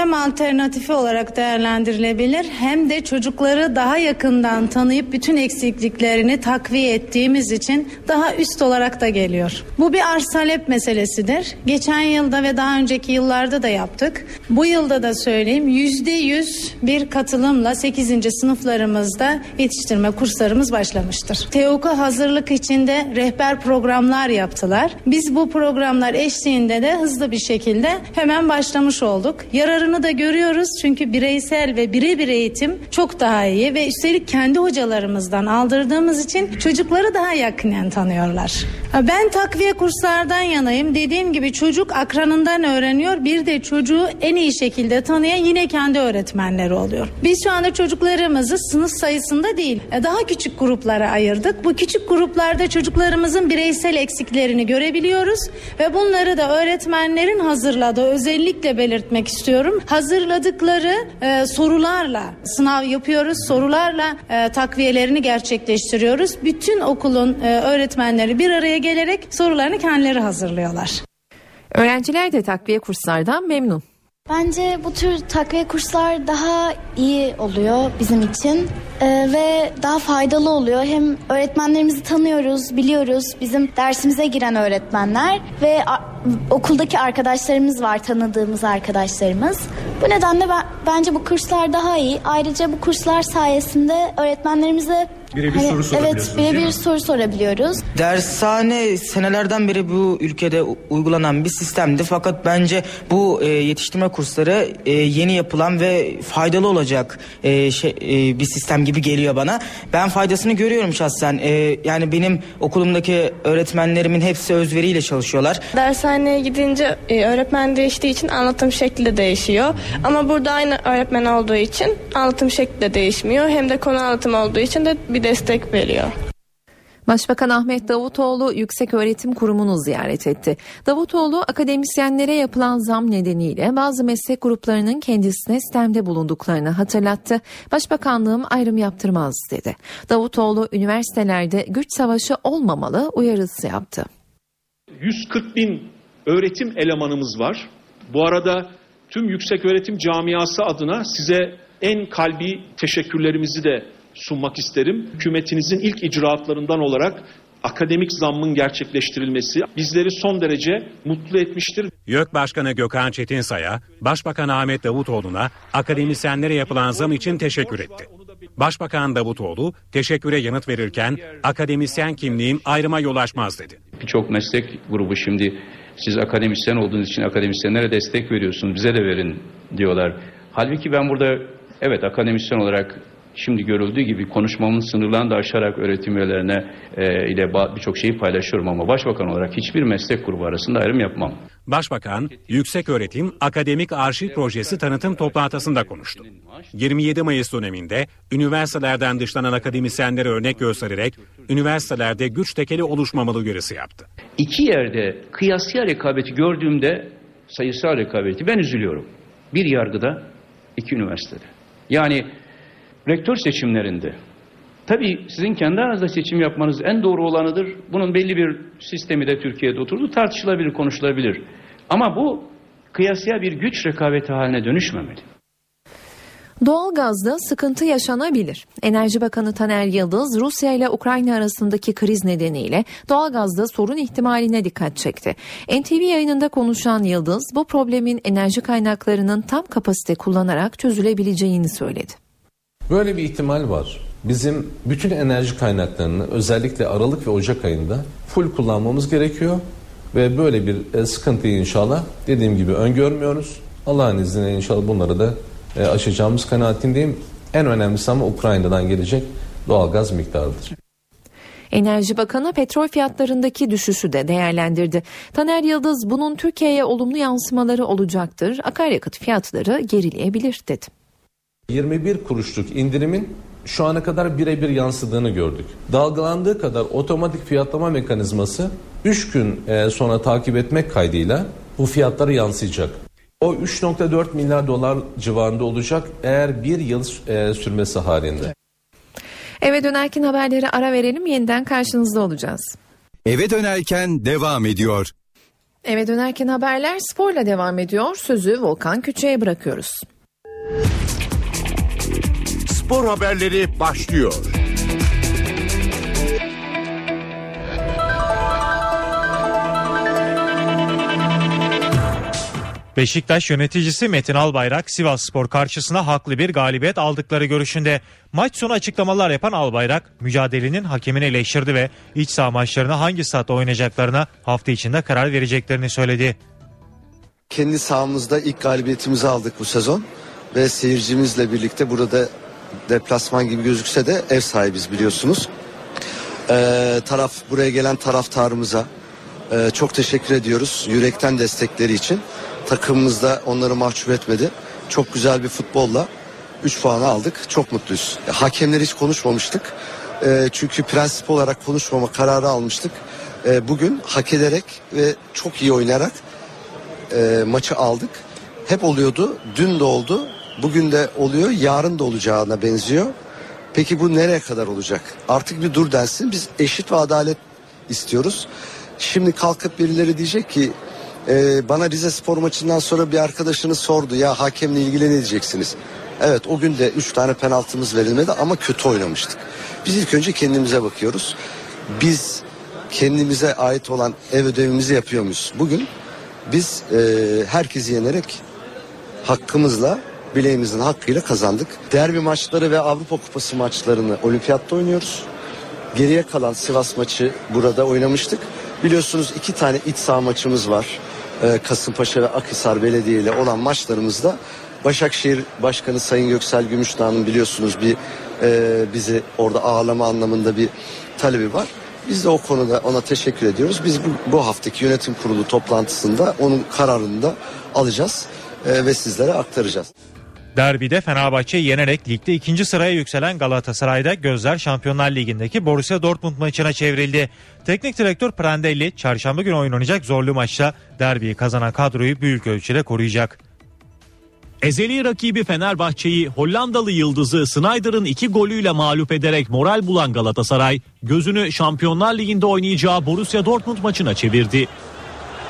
Hem alternatifi olarak değerlendirilebilir hem de çocukları daha yakından tanıyıp bütün eksikliklerini takviye ettiğimiz için daha üst olarak da geliyor. Bu bir arz talep meselesidir. Geçen yılda ve daha önceki yıllarda da yaptık. Bu yılda da söyleyeyim yüzde yüz bir katılımla 8. sınıflarımızda yetiştirme kurslarımız başlamıştır. TEOK'u hazırlık içinde rehber programlar yaptılar. Biz bu programlar eşliğinde de hızlı bir şekilde hemen başlamış olduk. Yararını da görüyoruz çünkü bireysel ve birebir eğitim çok daha iyi ve üstelik kendi hocalarımızdan aldırdığımız için çocukları daha yakinen tanıyorlar. Ben takviye kurslardan yanayım. Dediğim gibi çocuk akranından öğreniyor. Bir de çocuğu en iyi şekilde tanıyan yine kendi öğretmenleri oluyor. Biz şu anda çocuklarımızı sınıf sayısında değil daha küçük gruplara ayırdık. Bu küçük gruplarda çocuklarımızın bireysel eksiklerini görebiliyoruz ve bunları da öğretmenlerin hazırladığı özellikle belirtmek istiyorum. Hazırladıkları e, sorularla sınav yapıyoruz. Sorularla e, takviyelerini gerçekleştiriyoruz. Bütün okulun e, öğretmenleri bir araya gelerek sorularını kendileri hazırlıyorlar. Öğrenciler de takviye kurslardan memnun. Bence bu tür takviye kurslar daha iyi oluyor bizim için ee, ve daha faydalı oluyor. Hem öğretmenlerimizi tanıyoruz, biliyoruz. Bizim dersimize giren öğretmenler ve okuldaki arkadaşlarımız var, tanıdığımız arkadaşlarımız. Bu nedenle ben, bence bu kurslar daha iyi. Ayrıca bu kurslar sayesinde öğretmenlerimize Birebir soru Evet, sorabiliyorsunuz, değil birebir soru sorabiliyoruz. Dershane senelerden beri bu ülkede uygulanan bir sistemdi. Fakat bence bu e, yetiştirme kursları e, yeni yapılan ve faydalı olacak e, şey, e, bir sistem gibi geliyor bana. Ben faydasını görüyorum şahsen. E, yani benim okulumdaki öğretmenlerimin hepsi özveriyle çalışıyorlar. Dershaneye gidince e, öğretmen değiştiği için anlatım şekli de değişiyor. Ama burada aynı öğretmen olduğu için anlatım şekli de değişmiyor. Hem de konu anlatım olduğu için de bir destek veriyor. Başbakan Ahmet Davutoğlu Yüksek Öğretim Kurumu'nu ziyaret etti. Davutoğlu akademisyenlere yapılan zam nedeniyle bazı meslek gruplarının kendisine sistemde bulunduklarını hatırlattı. Başbakanlığım ayrım yaptırmaz dedi. Davutoğlu üniversitelerde güç savaşı olmamalı uyarısı yaptı. 140 bin öğretim elemanımız var. Bu arada tüm yüksek öğretim camiası adına size en kalbi teşekkürlerimizi de sunmak isterim. Hükümetinizin ilk icraatlarından olarak akademik zammın gerçekleştirilmesi bizleri son derece mutlu etmiştir. YÖK Başkanı Gökhan Çetinsay'a, Başbakan Ahmet Davutoğlu'na akademisyenlere yapılan zam için teşekkür etti. Başbakan Davutoğlu teşekküre yanıt verirken akademisyen kimliğim ayrıma yol açmaz dedi. Birçok meslek grubu şimdi siz akademisyen olduğunuz için akademisyenlere destek veriyorsunuz bize de verin diyorlar. Halbuki ben burada evet akademisyen olarak şimdi görüldüğü gibi konuşmamın sınırlarını da aşarak öğretim üyelerine e, ile birçok şeyi paylaşıyorum ama başbakan olarak hiçbir meslek grubu arasında ayrım yapmam. Başbakan, Yüksek Öğretim Akademik Arşiv Projesi tanıtım toplantısında konuştu. 27 Mayıs döneminde üniversitelerden dışlanan akademisyenlere örnek göstererek üniversitelerde güç tekeli oluşmamalı uyarısı yaptı. İki yerde kıyasıya rekabeti gördüğümde sayısal rekabeti ben üzülüyorum. Bir yargıda, iki üniversitede. Yani rektör seçimlerinde tabii sizin kendi aranızda seçim yapmanız en doğru olanıdır. Bunun belli bir sistemi de Türkiye'de oturdu. Tartışılabilir, konuşulabilir. Ama bu kıyasıya bir güç rekabeti haline dönüşmemeli. Doğalgazda sıkıntı yaşanabilir. Enerji Bakanı Taner Yıldız Rusya ile Ukrayna arasındaki kriz nedeniyle doğalgazda sorun ihtimaline dikkat çekti. NTV yayınında konuşan Yıldız bu problemin enerji kaynaklarının tam kapasite kullanarak çözülebileceğini söyledi. Böyle bir ihtimal var. Bizim bütün enerji kaynaklarını özellikle Aralık ve Ocak ayında full kullanmamız gerekiyor. Ve böyle bir e, sıkıntıyı inşallah dediğim gibi öngörmüyoruz. Allah'ın izniyle inşallah bunları da e, aşacağımız kanaatindeyim. En önemlisi ama Ukrayna'dan gelecek doğalgaz miktarıdır. Enerji Bakanı petrol fiyatlarındaki düşüşü de değerlendirdi. Taner Yıldız bunun Türkiye'ye olumlu yansımaları olacaktır. Akaryakıt fiyatları gerileyebilir dedi. 21 kuruşluk indirimin şu ana kadar birebir yansıdığını gördük. Dalgalandığı kadar otomatik fiyatlama mekanizması 3 gün e, sonra takip etmek kaydıyla bu fiyatlara yansıyacak. O 3.4 milyar dolar civarında olacak eğer bir yıl e, sürmesi halinde. Eve dönerken haberleri ara verelim yeniden karşınızda olacağız. Eve dönerken devam ediyor. Eve dönerken haberler sporla devam ediyor. Sözü Volkan Küçük'e bırakıyoruz. Spor haberleri başlıyor. Beşiktaş yöneticisi Metin Albayrak Sivas Spor karşısına haklı bir galibiyet aldıkları görüşünde. Maç sonu açıklamalar yapan Albayrak mücadelenin hakemini eleştirdi ve iç saha maçlarına hangi saatte oynayacaklarına hafta içinde karar vereceklerini söyledi. Kendi sahamızda ilk galibiyetimizi aldık bu sezon ve seyircimizle birlikte burada deplasman gibi gözükse de ev sahibiz biliyorsunuz. Ee, taraf buraya gelen taraftarımıza e, çok teşekkür ediyoruz yürekten destekleri için. Takımımız da onları mahcup etmedi. Çok güzel bir futbolla 3 puanı aldık. Çok mutluyuz. Hakemleri hiç konuşmamıştık. E, çünkü prensip olarak konuşmama kararı almıştık. E, bugün hak ederek ve çok iyi oynayarak e, maçı aldık. Hep oluyordu. Dün de oldu. Bugün de oluyor. Yarın da olacağına benziyor. Peki bu nereye kadar olacak? Artık bir dur densin. Biz eşit ve adalet istiyoruz. Şimdi kalkıp birileri diyecek ki e, bana Rize Spor maçından sonra bir arkadaşınız sordu ya hakemle ilgili ne diyeceksiniz? Evet o gün de 3 tane penaltımız verilmedi ama kötü oynamıştık. Biz ilk önce kendimize bakıyoruz. Biz kendimize ait olan ev ödevimizi yapıyor muyuz? Bugün biz e, herkesi yenerek hakkımızla bileğimizin hakkıyla kazandık. Derbi maçları ve Avrupa Kupası maçlarını olimpiyatta oynuyoruz. Geriye kalan Sivas maçı burada oynamıştık. Biliyorsunuz iki tane iç saha maçımız var. Ee, Kasımpaşa ve Akhisar Belediye ile olan maçlarımızda Başakşehir Başkanı Sayın Göksel Gümüşdağ'ın biliyorsunuz bir e, bizi orada ağırlama anlamında bir talebi var. Biz de o konuda ona teşekkür ediyoruz. Biz bu, bu haftaki yönetim kurulu toplantısında onun kararını da alacağız e, ve sizlere aktaracağız. Derbide Fenerbahçe yenerek ligde ikinci sıraya yükselen Galatasaray'da gözler Şampiyonlar Ligi'ndeki Borussia Dortmund maçına çevrildi. Teknik direktör Prandelli çarşamba günü oynanacak zorlu maçta derbiyi kazanan kadroyu büyük ölçüde koruyacak. Ezeli rakibi Fenerbahçe'yi Hollandalı yıldızı Snyder'ın iki golüyle mağlup ederek moral bulan Galatasaray gözünü Şampiyonlar Ligi'nde oynayacağı Borussia Dortmund maçına çevirdi.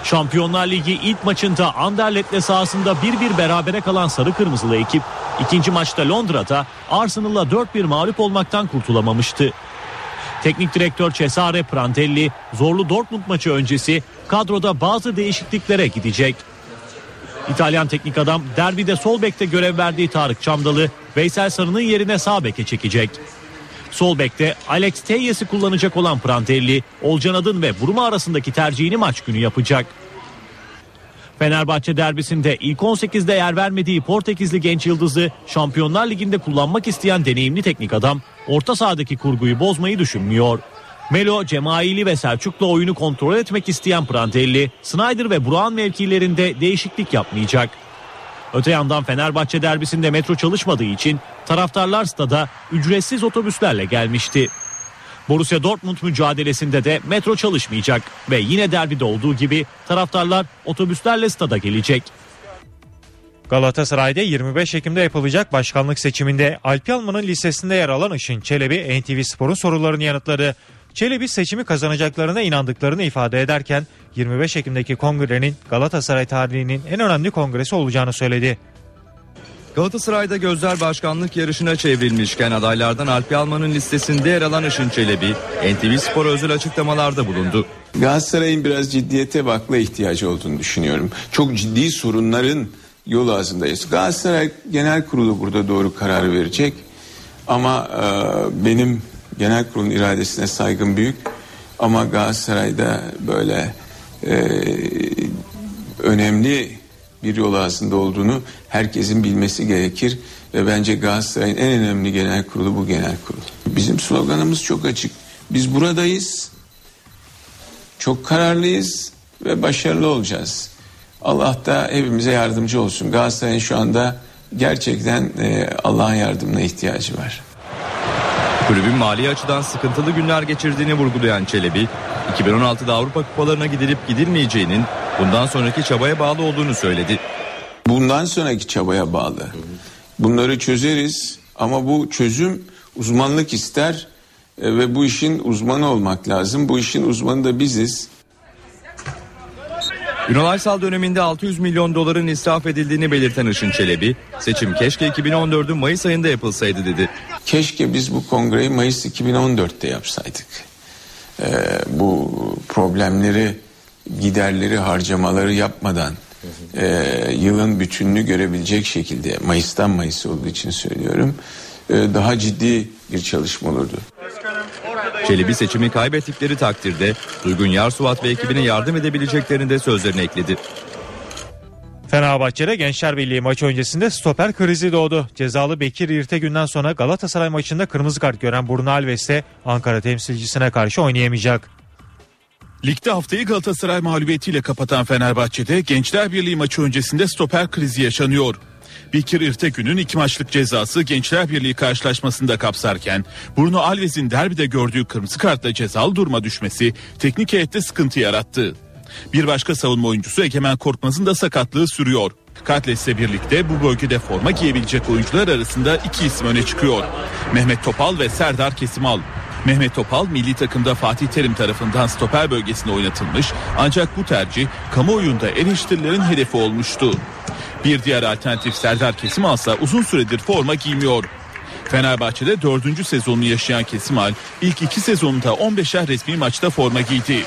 Şampiyonlar Ligi ilk maçında Anderlet'le sahasında 1-1 berabere kalan sarı kırmızılı ekip ikinci maçta Londra'da Arsenal'la 4-1 mağlup olmaktan kurtulamamıştı. Teknik direktör Cesare Prandelli zorlu Dortmund maçı öncesi kadroda bazı değişikliklere gidecek. İtalyan teknik adam derbide sol bekte görev verdiği Tarık Çamdalı Veysel Sarı'nın yerine sağ beke çekecek. Sol bekte Alex Teyes'i kullanacak olan Prantelli, Olcan Adın ve Buruma arasındaki tercihini maç günü yapacak. Fenerbahçe derbisinde ilk 18'de yer vermediği Portekizli genç yıldızı Şampiyonlar Ligi'nde kullanmak isteyen deneyimli teknik adam orta sahadaki kurguyu bozmayı düşünmüyor. Melo, Cemaili ve Selçuk'la oyunu kontrol etmek isteyen Prantelli, Snyder ve Burak'ın mevkilerinde değişiklik yapmayacak. Öte yandan Fenerbahçe derbisinde metro çalışmadığı için taraftarlar stada ücretsiz otobüslerle gelmişti. Borussia Dortmund mücadelesinde de metro çalışmayacak ve yine derbide olduğu gibi taraftarlar otobüslerle stada gelecek. Galatasaray'da 25 Ekim'de yapılacak başkanlık seçiminde Alp Yalman'ın listesinde yer alan Işın Çelebi NTV Spor'un sorularını yanıtladı. Çelebi seçimi kazanacaklarına inandıklarını ifade ederken 25 Ekim'deki kongrenin Galatasaray tarihinin en önemli kongresi olacağını söyledi. Galatasaray'da gözler başkanlık yarışına çevrilmişken adaylardan Alp Yalman'ın listesinde yer alan Işın Çelebi NTV Spor özel açıklamalarda bulundu. Galatasaray'ın biraz ciddiyete ve akla ihtiyacı olduğunu düşünüyorum. Çok ciddi sorunların yol ağzındayız. Galatasaray Genel Kurulu burada doğru kararı verecek. Ama e, benim genel kurulun iradesine saygım büyük. Ama Galatasaray'da böyle e, önemli bir yol ağzında olduğunu herkesin bilmesi gerekir. Ve bence Galatasaray'ın en önemli genel kurulu bu genel kurul. Bizim sloganımız çok açık. Biz buradayız. Çok kararlıyız ve başarılı olacağız. Allah da hepimize yardımcı olsun. Galatasaray'ın şu anda gerçekten e, Allah'ın yardımına ihtiyacı var. Kulübün mali açıdan sıkıntılı günler geçirdiğini vurgulayan Çelebi, 2016'da Avrupa kupalarına gidilip gidilmeyeceğinin bundan sonraki çabaya bağlı olduğunu söyledi. Bundan sonraki çabaya bağlı. Bunları çözeriz ama bu çözüm uzmanlık ister e, ve bu işin uzmanı olmak lazım. Bu işin uzmanı da biziz. Ünal Aysal döneminde 600 milyon doların israf edildiğini belirten Işın Çelebi, seçim keşke 2014'ün Mayıs ayında yapılsaydı dedi. Keşke biz bu kongreyi Mayıs 2014'te yapsaydık. Ee, bu problemleri, giderleri, harcamaları yapmadan e, yılın bütününü görebilecek şekilde Mayıs'tan Mayıs olduğu için söylüyorum. e, daha ciddi bir çalışma olurdu. Çelebi seçimi kaybettikleri takdirde Duygun Yarsuvat ve ekibine yardım edebileceklerini de sözlerine ekledi. Fenerbahçe'de Gençler Birliği maçı öncesinde stoper krizi doğdu. Cezalı Bekir İrtegün'den sonra Galatasaray maçında kırmızı kart gören Bruno Alves de Ankara temsilcisine karşı oynayamayacak. Ligde haftayı Galatasaray mağlubiyetiyle kapatan Fenerbahçe'de Gençler Birliği maçı öncesinde stoper krizi yaşanıyor. Bekir İrtegün'ün iki maçlık cezası Gençler Birliği karşılaşmasında kapsarken Bruno Alves'in derbide gördüğü kırmızı kartla cezalı duruma düşmesi teknik heyette sıkıntı yarattı. Bir başka savunma oyuncusu Egemen Korkmaz'ın da sakatlığı sürüyor. Katles'le birlikte bu bölgede forma giyebilecek oyuncular arasında iki isim öne çıkıyor. Mehmet Topal ve Serdar Kesimal. Mehmet Topal milli takımda Fatih Terim tarafından stoper bölgesine oynatılmış ancak bu tercih kamuoyunda eleştirilerin hedefi olmuştu. Bir diğer alternatif Serdar Kesimal ise uzun süredir forma giymiyor. Fenerbahçe'de dördüncü sezonunu yaşayan Kesimal ilk iki sezonunda 15'er resmi maçta forma giydi.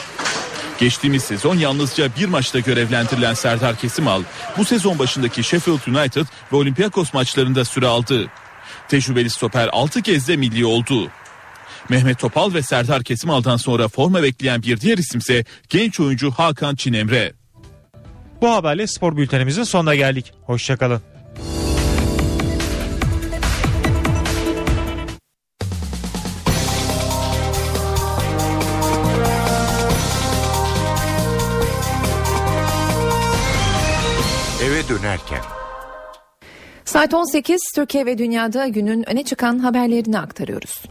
Geçtiğimiz sezon yalnızca bir maçta görevlendirilen Serdar Kesimal bu sezon başındaki Sheffield United ve Olympiakos maçlarında süre aldı. Tecrübeli stoper 6 kez de milli oldu. Mehmet Topal ve Serdar Kesimal'dan sonra forma bekleyen bir diğer isimse genç oyuncu Hakan Çinemre. Bu haberle spor bültenimizin sonuna geldik. Hoşçakalın. Dönerken. Saat 18 Türkiye ve dünyada günün öne çıkan haberlerini aktarıyoruz.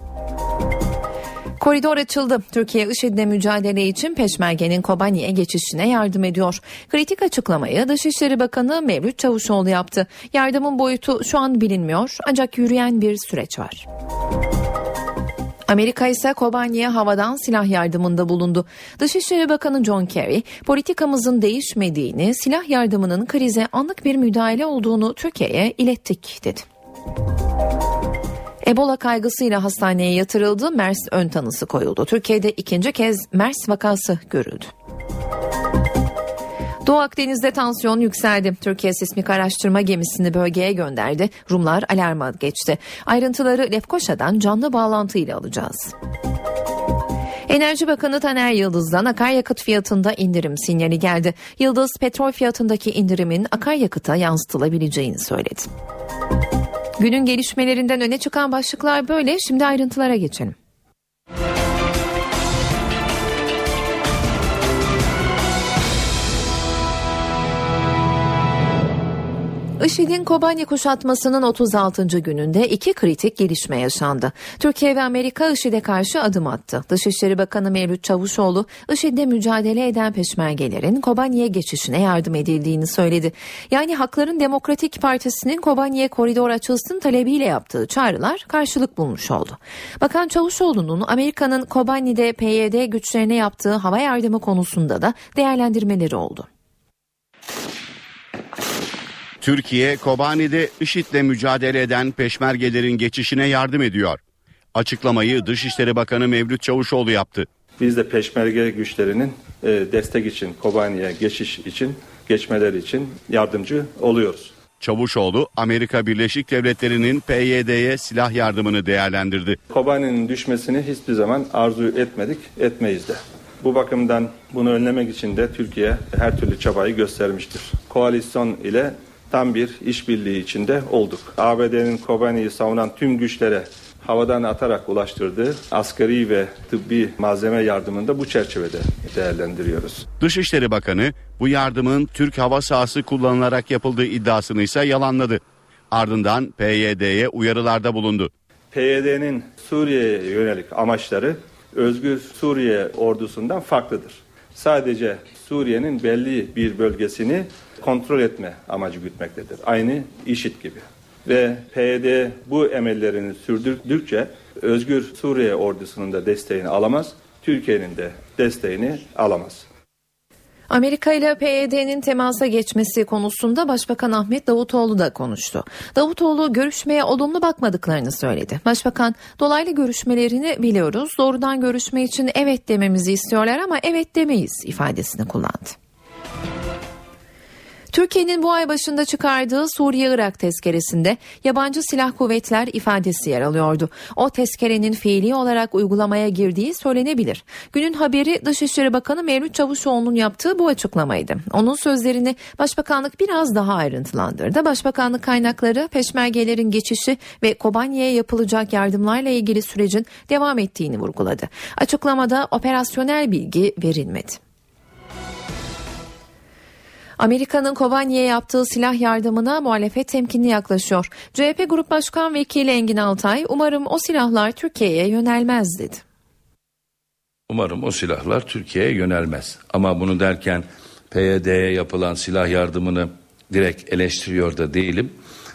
Koridor açıldı. Türkiye IŞİD'le mücadele için Peşmerge'nin Kobani'ye geçişine yardım ediyor. Kritik açıklamayı Dışişleri Bakanı Mevlüt Çavuşoğlu yaptı. Yardımın boyutu şu an bilinmiyor ancak yürüyen bir süreç var. Amerika ise Kobani'ye havadan silah yardımında bulundu. Dışişleri Bakanı John Kerry, politikamızın değişmediğini, silah yardımının krize anlık bir müdahale olduğunu Türkiye'ye ilettik dedi. Ebola kaygısıyla hastaneye yatırıldı. MERS ön tanısı koyuldu. Türkiye'de ikinci kez MERS vakası görüldü. Doğu Akdeniz'de tansiyon yükseldi. Türkiye sismik araştırma gemisini bölgeye gönderdi. Rumlar alarma geçti. Ayrıntıları Lefkoşa'dan canlı bağlantıyla alacağız. Enerji Bakanı Taner Yıldız'dan akaryakıt fiyatında indirim sinyali geldi. Yıldız petrol fiyatındaki indirimin akaryakıta yansıtılabileceğini söyledi. Günün gelişmelerinden öne çıkan başlıklar böyle. Şimdi ayrıntılara geçelim. IŞİD'in Kobani kuşatmasının 36. gününde iki kritik gelişme yaşandı. Türkiye ve Amerika IŞİD'e karşı adım attı. Dışişleri Bakanı Mevlüt Çavuşoğlu, IŞİD'le mücadele eden peşmergelerin Kobani'ye geçişine yardım edildiğini söyledi. Yani Hakların Demokratik Partisi'nin Kobani'ye koridor açılsın talebiyle yaptığı çağrılar karşılık bulmuş oldu. Bakan Çavuşoğlu'nun Amerika'nın Kobani'de PYD güçlerine yaptığı hava yardımı konusunda da değerlendirmeleri oldu. Türkiye, Kobani'de IŞİD'le mücadele eden peşmergelerin geçişine yardım ediyor. Açıklamayı Dışişleri Bakanı Mevlüt Çavuşoğlu yaptı. Biz de peşmerge güçlerinin e, destek için, Kobani'ye geçiş için, geçmeleri için yardımcı oluyoruz. Çavuşoğlu, Amerika Birleşik Devletleri'nin PYD'ye silah yardımını değerlendirdi. Kobani'nin düşmesini hiçbir zaman arzu etmedik, etmeyiz de. Bu bakımdan bunu önlemek için de Türkiye her türlü çabayı göstermiştir. Koalisyon ile tam bir işbirliği içinde olduk. ABD'nin Kobani'yi savunan tüm güçlere havadan atarak ulaştırdığı askeri ve tıbbi malzeme yardımını da bu çerçevede değerlendiriyoruz. Dışişleri Bakanı bu yardımın Türk hava sahası kullanılarak yapıldığı iddiasını ise yalanladı. Ardından PYD'ye uyarılarda bulundu. PYD'nin Suriye'ye yönelik amaçları Özgür Suriye ordusundan farklıdır. Sadece Suriye'nin belli bir bölgesini kontrol etme amacı gütmektedir. Aynı IŞİD gibi. Ve PYD bu emellerini sürdürdükçe Özgür Suriye ordusunun da desteğini alamaz, Türkiye'nin de desteğini alamaz. Amerika ile PYD'nin temasa geçmesi konusunda Başbakan Ahmet Davutoğlu da konuştu. Davutoğlu görüşmeye olumlu bakmadıklarını söyledi. Başbakan dolaylı görüşmelerini biliyoruz. Doğrudan görüşme için evet dememizi istiyorlar ama evet demeyiz ifadesini kullandı. Türkiye'nin bu ay başında çıkardığı Suriye-Irak tezkeresinde yabancı silah kuvvetler ifadesi yer alıyordu. O tezkerenin fiili olarak uygulamaya girdiği söylenebilir. Günün haberi Dışişleri Bakanı Mevlüt Çavuşoğlu'nun yaptığı bu açıklamaydı. Onun sözlerini Başbakanlık biraz daha ayrıntılandırdı. Başbakanlık kaynakları peşmergelerin geçişi ve Kobani'ye yapılacak yardımlarla ilgili sürecin devam ettiğini vurguladı. Açıklamada operasyonel bilgi verilmedi. Amerika'nın Kobani'ye yaptığı silah yardımına muhalefet temkinli yaklaşıyor. CHP Grup Başkan Vekili Engin Altay umarım o silahlar Türkiye'ye yönelmez dedi. Umarım o silahlar Türkiye'ye yönelmez. Ama bunu derken PYD'ye yapılan silah yardımını direkt eleştiriyor da değilim.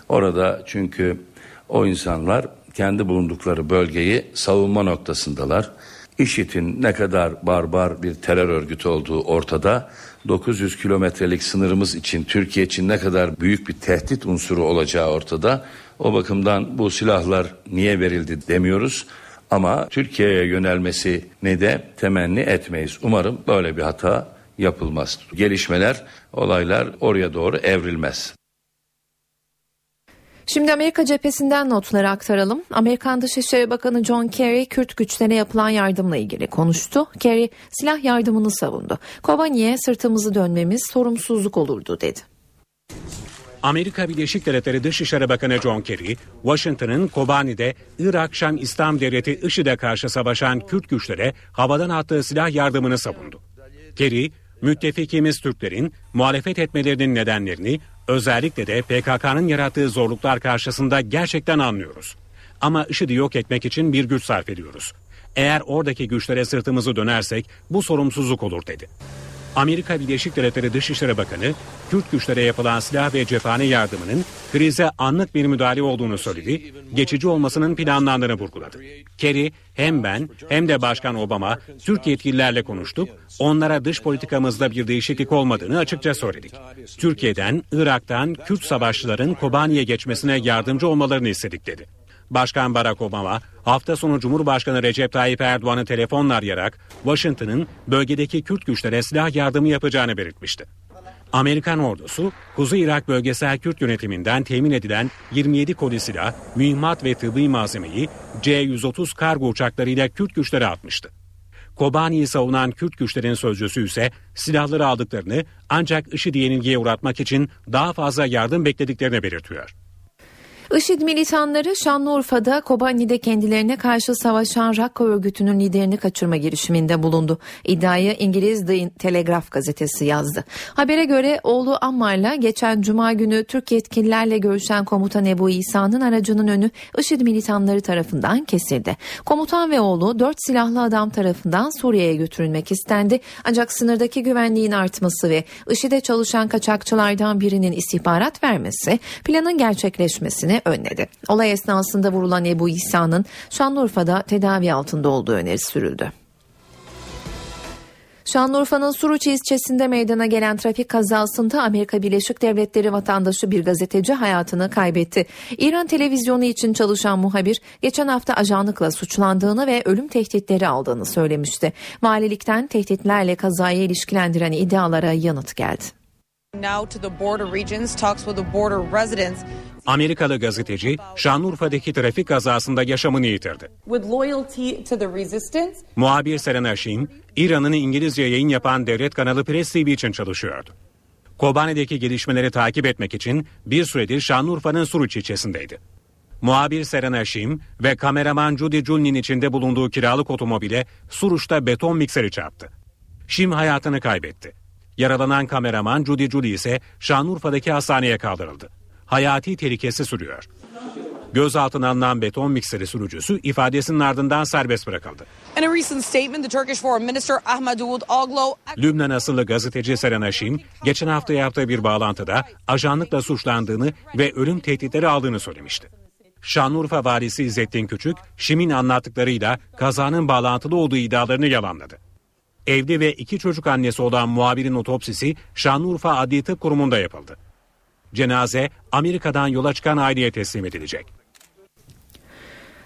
Orada çünkü o insanlar kendi bulundukları bölgeyi savunma noktasındalar. IŞİD'in ne kadar barbar bir terör örgütü olduğu ortada. 900 kilometrelik sınırımız için Türkiye için ne kadar büyük bir tehdit unsuru olacağı ortada. O bakımdan bu silahlar niye verildi demiyoruz. Ama Türkiye'ye yönelmesi ne de temenni etmeyiz. Umarım böyle bir hata yapılmaz. Gelişmeler, olaylar oraya doğru evrilmez. Şimdi Amerika cephesinden notları aktaralım. Amerikan Dışişleri Bakanı John Kerry Kürt güçlerine yapılan yardımla ilgili konuştu. Kerry silah yardımını savundu. Kobani'ye sırtımızı dönmemiz sorumsuzluk olurdu dedi. Amerika Birleşik Devletleri Dışişleri Bakanı John Kerry, Washington'ın Kobani'de Irak Şam İslam Devleti IŞİD'e karşı savaşan Kürt güçlere havadan attığı silah yardımını savundu. Kerry, müttefikimiz Türklerin muhalefet etmelerinin nedenlerini özellikle de PKK'nın yarattığı zorluklar karşısında gerçekten anlıyoruz. Ama IŞİD'i yok etmek için bir güç sarf ediyoruz. Eğer oradaki güçlere sırtımızı dönersek bu sorumsuzluk olur dedi. Amerika Birleşik Devletleri Dışişleri Bakanı, Kürt güçlere yapılan silah ve cephane yardımının krize anlık bir müdahale olduğunu söyledi, geçici olmasının planlandığını vurguladı. Kerry, hem ben hem de Başkan Obama Türk yetkililerle konuştuk, onlara dış politikamızda bir değişiklik olmadığını açıkça söyledik. Türkiye'den, Irak'tan Kürt savaşçıların Kobani'ye geçmesine yardımcı olmalarını istedik dedi. Başkan Barack Obama hafta sonu Cumhurbaşkanı Recep Tayyip Erdoğan'ı telefonla arayarak Washington'ın bölgedeki Kürt güçlere silah yardımı yapacağını belirtmişti. Amerikan ordusu Kuzey Irak bölgesel Kürt yönetiminden temin edilen 27 koli silah, mühimmat ve tıbbi malzemeyi C-130 kargo uçaklarıyla Kürt güçlere atmıştı. Kobani'yi savunan Kürt güçlerin sözcüsü ise silahları aldıklarını ancak IŞİD'i yenilgiye uğratmak için daha fazla yardım beklediklerini belirtiyor. IŞİD militanları Şanlıurfa'da Kobani'de kendilerine karşı savaşan Rakka örgütünün liderini kaçırma girişiminde bulundu. İddiayı İngiliz The Telegraph gazetesi yazdı. Habere göre oğlu Ammar'la geçen cuma günü Türk yetkililerle görüşen komutan Ebu İsa'nın aracının önü IŞİD militanları tarafından kesildi. Komutan ve oğlu dört silahlı adam tarafından Suriye'ye götürülmek istendi. Ancak sınırdaki güvenliğin artması ve IŞİD'e çalışan kaçakçılardan birinin istihbarat vermesi planın gerçekleşmesini önledi. Olay esnasında vurulan Ebu İsa'nın Şanlıurfa'da tedavi altında olduğu önerisi sürüldü. Şanlıurfa'nın Suruç ilçesinde meydana gelen trafik kazasında Amerika Birleşik Devletleri vatandaşı bir gazeteci hayatını kaybetti. İran televizyonu için çalışan muhabir geçen hafta ajanlıkla suçlandığını ve ölüm tehditleri aldığını söylemişti. Valilikten tehditlerle kazayı ilişkilendiren iddialara yanıt geldi. Amerikalı gazeteci Şanlıurfa'daki trafik kazasında yaşamını yitirdi. Muhabir Serena Shin, İran'ın İngilizce yayın yapan devlet kanalı Press TV için çalışıyordu. Kobani'deki gelişmeleri takip etmek için bir süredir Şanlıurfa'nın Suruç ilçesindeydi. Muhabir Serena Şim ve kameraman Judy Jun'in içinde bulunduğu kiralık otomobile Suruç'ta beton mikseri çarptı. Şim hayatını kaybetti. Yaralanan kameraman Judy Julie ise Şanlıurfa'daki hastaneye kaldırıldı. Hayati tehlikesi sürüyor. Gözaltına alınan beton mikseri sürücüsü ifadesinin ardından serbest bırakıldı. Lübnan asıllı gazeteci Seren Şim, geçen hafta yaptığı bir bağlantıda ajanlıkla suçlandığını ve ölüm tehditleri aldığını söylemişti. Şanlıurfa valisi İzzettin Küçük, Şim'in anlattıklarıyla kazanın bağlantılı olduğu iddialarını yalanladı. Evli ve iki çocuk annesi olan muhabirin otopsisi Şanlıurfa Adli Tıp Kurumu'nda yapıldı. Cenaze Amerika'dan yola çıkan aileye teslim edilecek.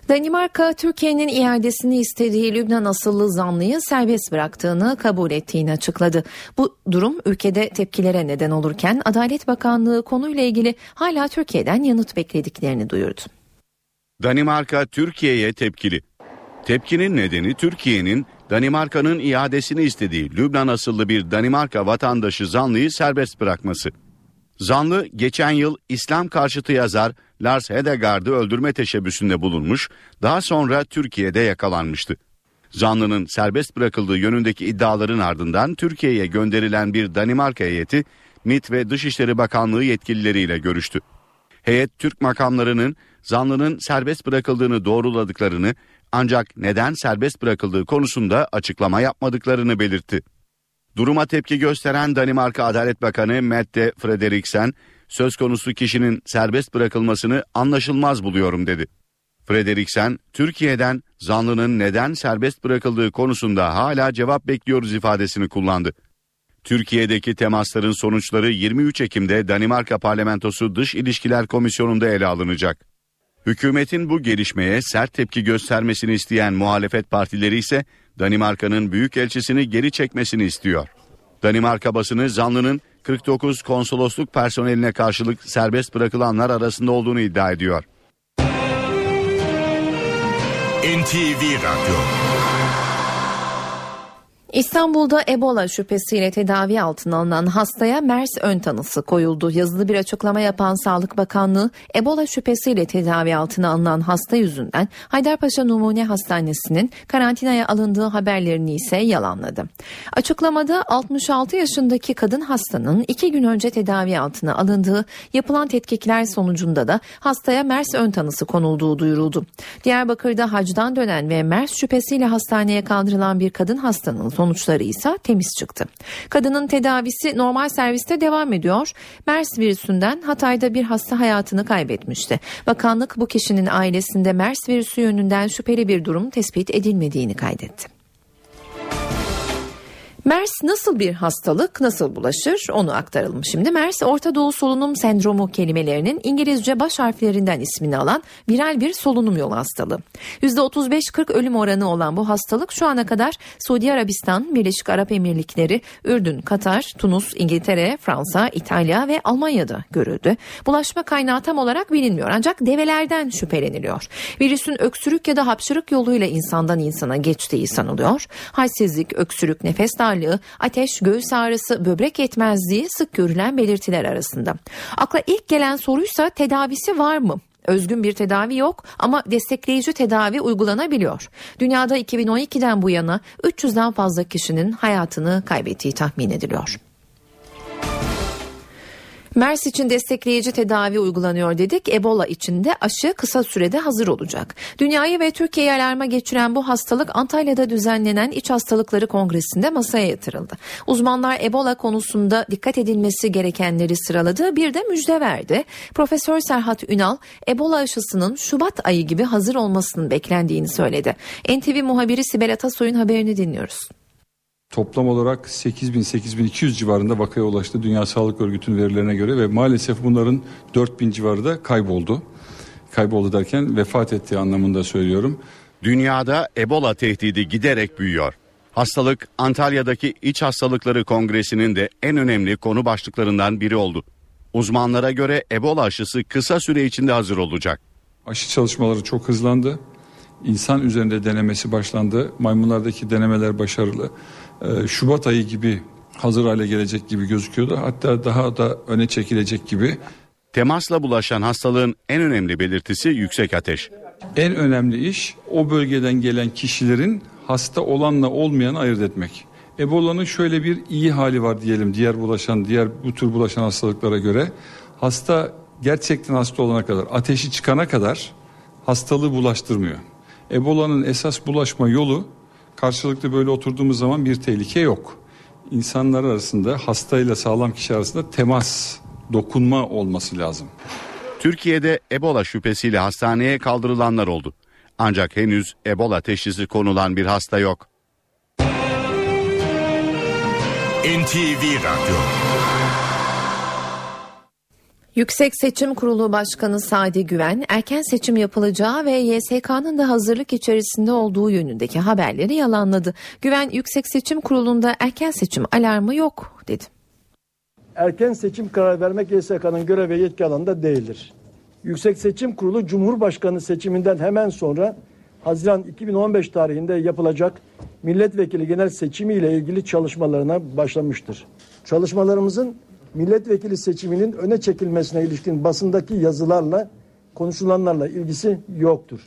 Danimarka, Türkiye'nin iadesini istediği Lübnan asıllı zanlıyı serbest bıraktığını kabul ettiğini açıkladı. Bu durum ülkede tepkilere neden olurken Adalet Bakanlığı konuyla ilgili hala Türkiye'den yanıt beklediklerini duyurdu. Danimarka Türkiye'ye tepkili. Tepkinin nedeni Türkiye'nin Danimarka'nın iadesini istediği Lübnan asıllı bir Danimarka vatandaşı zanlıyı serbest bırakması. Zanlı geçen yıl İslam karşıtı yazar Lars Hedegaard'ı öldürme teşebbüsünde bulunmuş, daha sonra Türkiye'de yakalanmıştı. Zanlının serbest bırakıldığı yönündeki iddiaların ardından Türkiye'ye gönderilen bir Danimarka heyeti MİT ve Dışişleri Bakanlığı yetkilileriyle görüştü. Heyet Türk makamlarının zanlının serbest bırakıldığını doğruladıklarını ancak neden serbest bırakıldığı konusunda açıklama yapmadıklarını belirtti. Duruma tepki gösteren Danimarka Adalet Bakanı Mette Frederiksen, söz konusu kişinin serbest bırakılmasını anlaşılmaz buluyorum dedi. Frederiksen, Türkiye'den zanlının neden serbest bırakıldığı konusunda hala cevap bekliyoruz ifadesini kullandı. Türkiye'deki temasların sonuçları 23 Ekim'de Danimarka Parlamentosu Dış İlişkiler Komisyonu'nda ele alınacak. Hükümetin bu gelişmeye sert tepki göstermesini isteyen muhalefet partileri ise Danimarka'nın büyükelçisini geri çekmesini istiyor. Danimarka basını zanlının 49 konsolosluk personeline karşılık serbest bırakılanlar arasında olduğunu iddia ediyor. NTV Radyo İstanbul'da Ebola şüphesiyle tedavi altına alınan hastaya MERS ön tanısı koyuldu. Yazılı bir açıklama yapan Sağlık Bakanlığı Ebola şüphesiyle tedavi altına alınan hasta yüzünden Haydarpaşa Numune Hastanesi'nin karantinaya alındığı haberlerini ise yalanladı. Açıklamada 66 yaşındaki kadın hastanın iki gün önce tedavi altına alındığı yapılan tetkikler sonucunda da hastaya MERS ön tanısı konulduğu duyuruldu. Diyarbakır'da hacdan dönen ve MERS şüphesiyle hastaneye kaldırılan bir kadın hastanın sonuçları ise temiz çıktı. Kadının tedavisi normal serviste devam ediyor. MERS virüsünden Hatay'da bir hasta hayatını kaybetmişti. Bakanlık bu kişinin ailesinde MERS virüsü yönünden şüpheli bir durum tespit edilmediğini kaydetti. MERS nasıl bir hastalık, nasıl bulaşır onu aktaralım şimdi. MERS Orta Doğu Solunum Sendromu kelimelerinin İngilizce baş harflerinden ismini alan viral bir solunum yolu hastalığı. %35-40 ölüm oranı olan bu hastalık şu ana kadar Suudi Arabistan, Birleşik Arap Emirlikleri, Ürdün, Katar, Tunus, İngiltere, Fransa, İtalya ve Almanya'da görüldü. Bulaşma kaynağı tam olarak bilinmiyor ancak develerden şüpheleniliyor. Virüsün öksürük ya da hapşırık yoluyla insandan insana geçtiği sanılıyor. Halsizlik, öksürük, nefes darlığı, ateş, göğüs ağrısı, böbrek yetmezliği sık görülen belirtiler arasında. Akla ilk gelen soruysa tedavisi var mı? Özgün bir tedavi yok ama destekleyici tedavi uygulanabiliyor. Dünyada 2012'den bu yana 300'den fazla kişinin hayatını kaybettiği tahmin ediliyor. MERS için destekleyici tedavi uygulanıyor dedik. Ebola için de aşı kısa sürede hazır olacak. Dünyayı ve Türkiye'yi alarma geçiren bu hastalık Antalya'da düzenlenen İç Hastalıkları Kongresi'nde masaya yatırıldı. Uzmanlar Ebola konusunda dikkat edilmesi gerekenleri sıraladı. Bir de müjde verdi. Profesör Serhat Ünal, Ebola aşısının Şubat ayı gibi hazır olmasının beklendiğini söyledi. NTV muhabiri Sibel Atasoy'un haberini dinliyoruz. Toplam olarak 8000-8200 civarında vakaya ulaştı Dünya Sağlık Örgütü'nün verilerine göre ve maalesef bunların 4000 civarı da kayboldu. Kayboldu derken vefat ettiği anlamında söylüyorum. Dünyada Ebola tehdidi giderek büyüyor. Hastalık Antalya'daki İç Hastalıkları Kongresi'nin de en önemli konu başlıklarından biri oldu. Uzmanlara göre Ebola aşısı kısa süre içinde hazır olacak. Aşı çalışmaları çok hızlandı. İnsan üzerinde denemesi başlandı. Maymunlardaki denemeler başarılı. Ee, Şubat ayı gibi hazır hale gelecek gibi gözüküyordu. Hatta daha da öne çekilecek gibi. Temasla bulaşan hastalığın en önemli belirtisi yüksek ateş. En önemli iş o bölgeden gelen kişilerin hasta olanla olmayanı ayırt etmek. Ebola'nın şöyle bir iyi hali var diyelim diğer bulaşan diğer bu tür bulaşan hastalıklara göre. Hasta gerçekten hasta olana kadar ateşi çıkana kadar hastalığı bulaştırmıyor. Ebola'nın esas bulaşma yolu karşılıklı böyle oturduğumuz zaman bir tehlike yok. İnsanlar arasında hastayla sağlam kişi arasında temas, dokunma olması lazım. Türkiye'de Ebola şüphesiyle hastaneye kaldırılanlar oldu. Ancak henüz Ebola teşhisi konulan bir hasta yok. NTV Radyo Yüksek Seçim Kurulu Başkanı Sadi Güven erken seçim yapılacağı ve YSK'nın da hazırlık içerisinde olduğu yönündeki haberleri yalanladı. Güven Yüksek Seçim Kurulu'nda erken seçim alarmı yok dedi. Erken seçim karar vermek YSK'nın görev ve yetki alanında değildir. Yüksek Seçim Kurulu Cumhurbaşkanı seçiminden hemen sonra Haziran 2015 tarihinde yapılacak milletvekili genel seçimi ile ilgili çalışmalarına başlamıştır. Çalışmalarımızın milletvekili seçiminin öne çekilmesine ilişkin basındaki yazılarla konuşulanlarla ilgisi yoktur.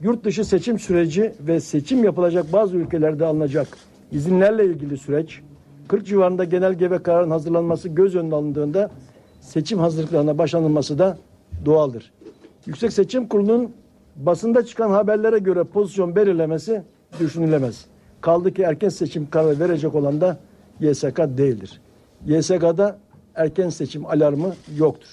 Yurt dışı seçim süreci ve seçim yapılacak bazı ülkelerde alınacak izinlerle ilgili süreç 40 civarında genelge ve kararın hazırlanması göz önüne alındığında seçim hazırlıklarına başlanılması da doğaldır. Yüksek Seçim Kurulu'nun basında çıkan haberlere göre pozisyon belirlemesi düşünülemez. Kaldı ki erken seçim kararı verecek olan da YSK değildir. YSK'da erken seçim alarmı yoktur.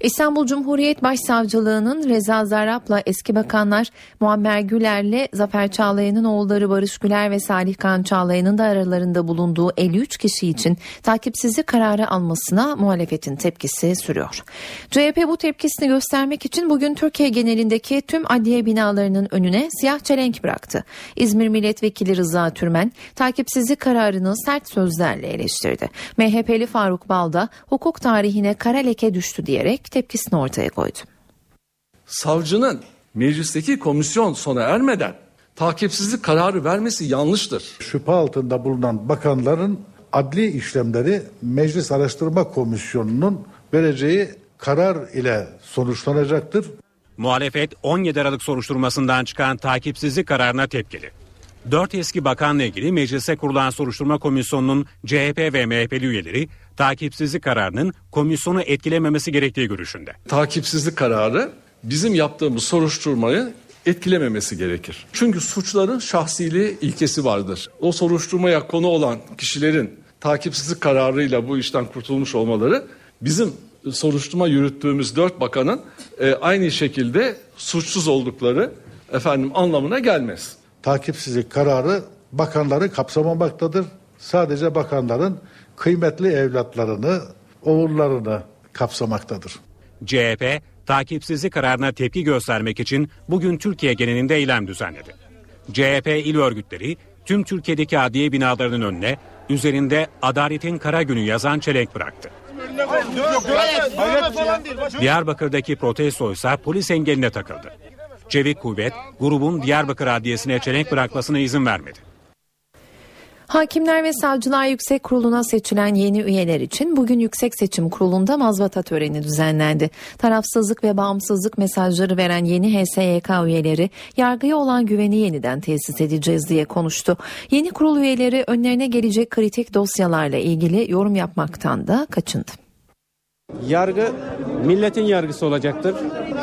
İstanbul Cumhuriyet Başsavcılığı'nın Reza Zarrab'la eski bakanlar Muammer Güler'le Zafer Çağlayan'ın oğulları Barış Güler ve Salih Kan Çağlayan'ın da aralarında bulunduğu 53 kişi için takipsizlik kararı almasına muhalefetin tepkisi sürüyor. CHP bu tepkisini göstermek için bugün Türkiye genelindeki tüm adliye binalarının önüne siyah çelenk bıraktı. İzmir Milletvekili Rıza Türmen takipsizlik kararını sert sözlerle eleştirdi. MHP'li Faruk Balda hukuk tarihine kara leke düştü diyerek tepkisini ortaya koydu. Savcının meclisteki komisyon sona ermeden takipsizlik kararı vermesi yanlıştır. Şüphe altında bulunan bakanların adli işlemleri Meclis Araştırma Komisyonu'nun vereceği karar ile sonuçlanacaktır. Muhalefet 17 Aralık soruşturmasından çıkan takipsizlik kararına tepkili. 4 eski bakanla ilgili meclise kurulan soruşturma komisyonunun CHP ve MHP'li üyeleri takipsizlik kararının komisyonu etkilememesi gerektiği görüşünde. Takipsizlik kararı bizim yaptığımız soruşturmayı etkilememesi gerekir. Çünkü suçların şahsiliği ilkesi vardır. O soruşturmaya konu olan kişilerin takipsizlik kararıyla bu işten kurtulmuş olmaları bizim soruşturma yürüttüğümüz dört bakanın e, aynı şekilde suçsuz oldukları efendim anlamına gelmez. Takipsizlik kararı bakanları kapsamamaktadır. Sadece bakanların kıymetli evlatlarını, oğullarını kapsamaktadır. CHP takipsizlik kararına tepki göstermek için bugün Türkiye genelinde eylem düzenledi. CHP il örgütleri tüm Türkiye'deki adliye binalarının önüne üzerinde adaletin kara günü yazan çelenk bıraktı. Diyarbakır'daki protesto ise polis engeline takıldı. Çevik Kuvvet grubun Diyarbakır Adliyesi'ne çelenk bırakmasına izin vermedi. Hakimler ve Savcılar Yüksek Kurulu'na seçilen yeni üyeler için bugün Yüksek Seçim Kurulu'nda mazbata töreni düzenlendi. Tarafsızlık ve bağımsızlık mesajları veren yeni HSYK üyeleri yargıya olan güveni yeniden tesis edeceğiz diye konuştu. Yeni kurul üyeleri önlerine gelecek kritik dosyalarla ilgili yorum yapmaktan da kaçındı. Yargı milletin yargısı olacaktır.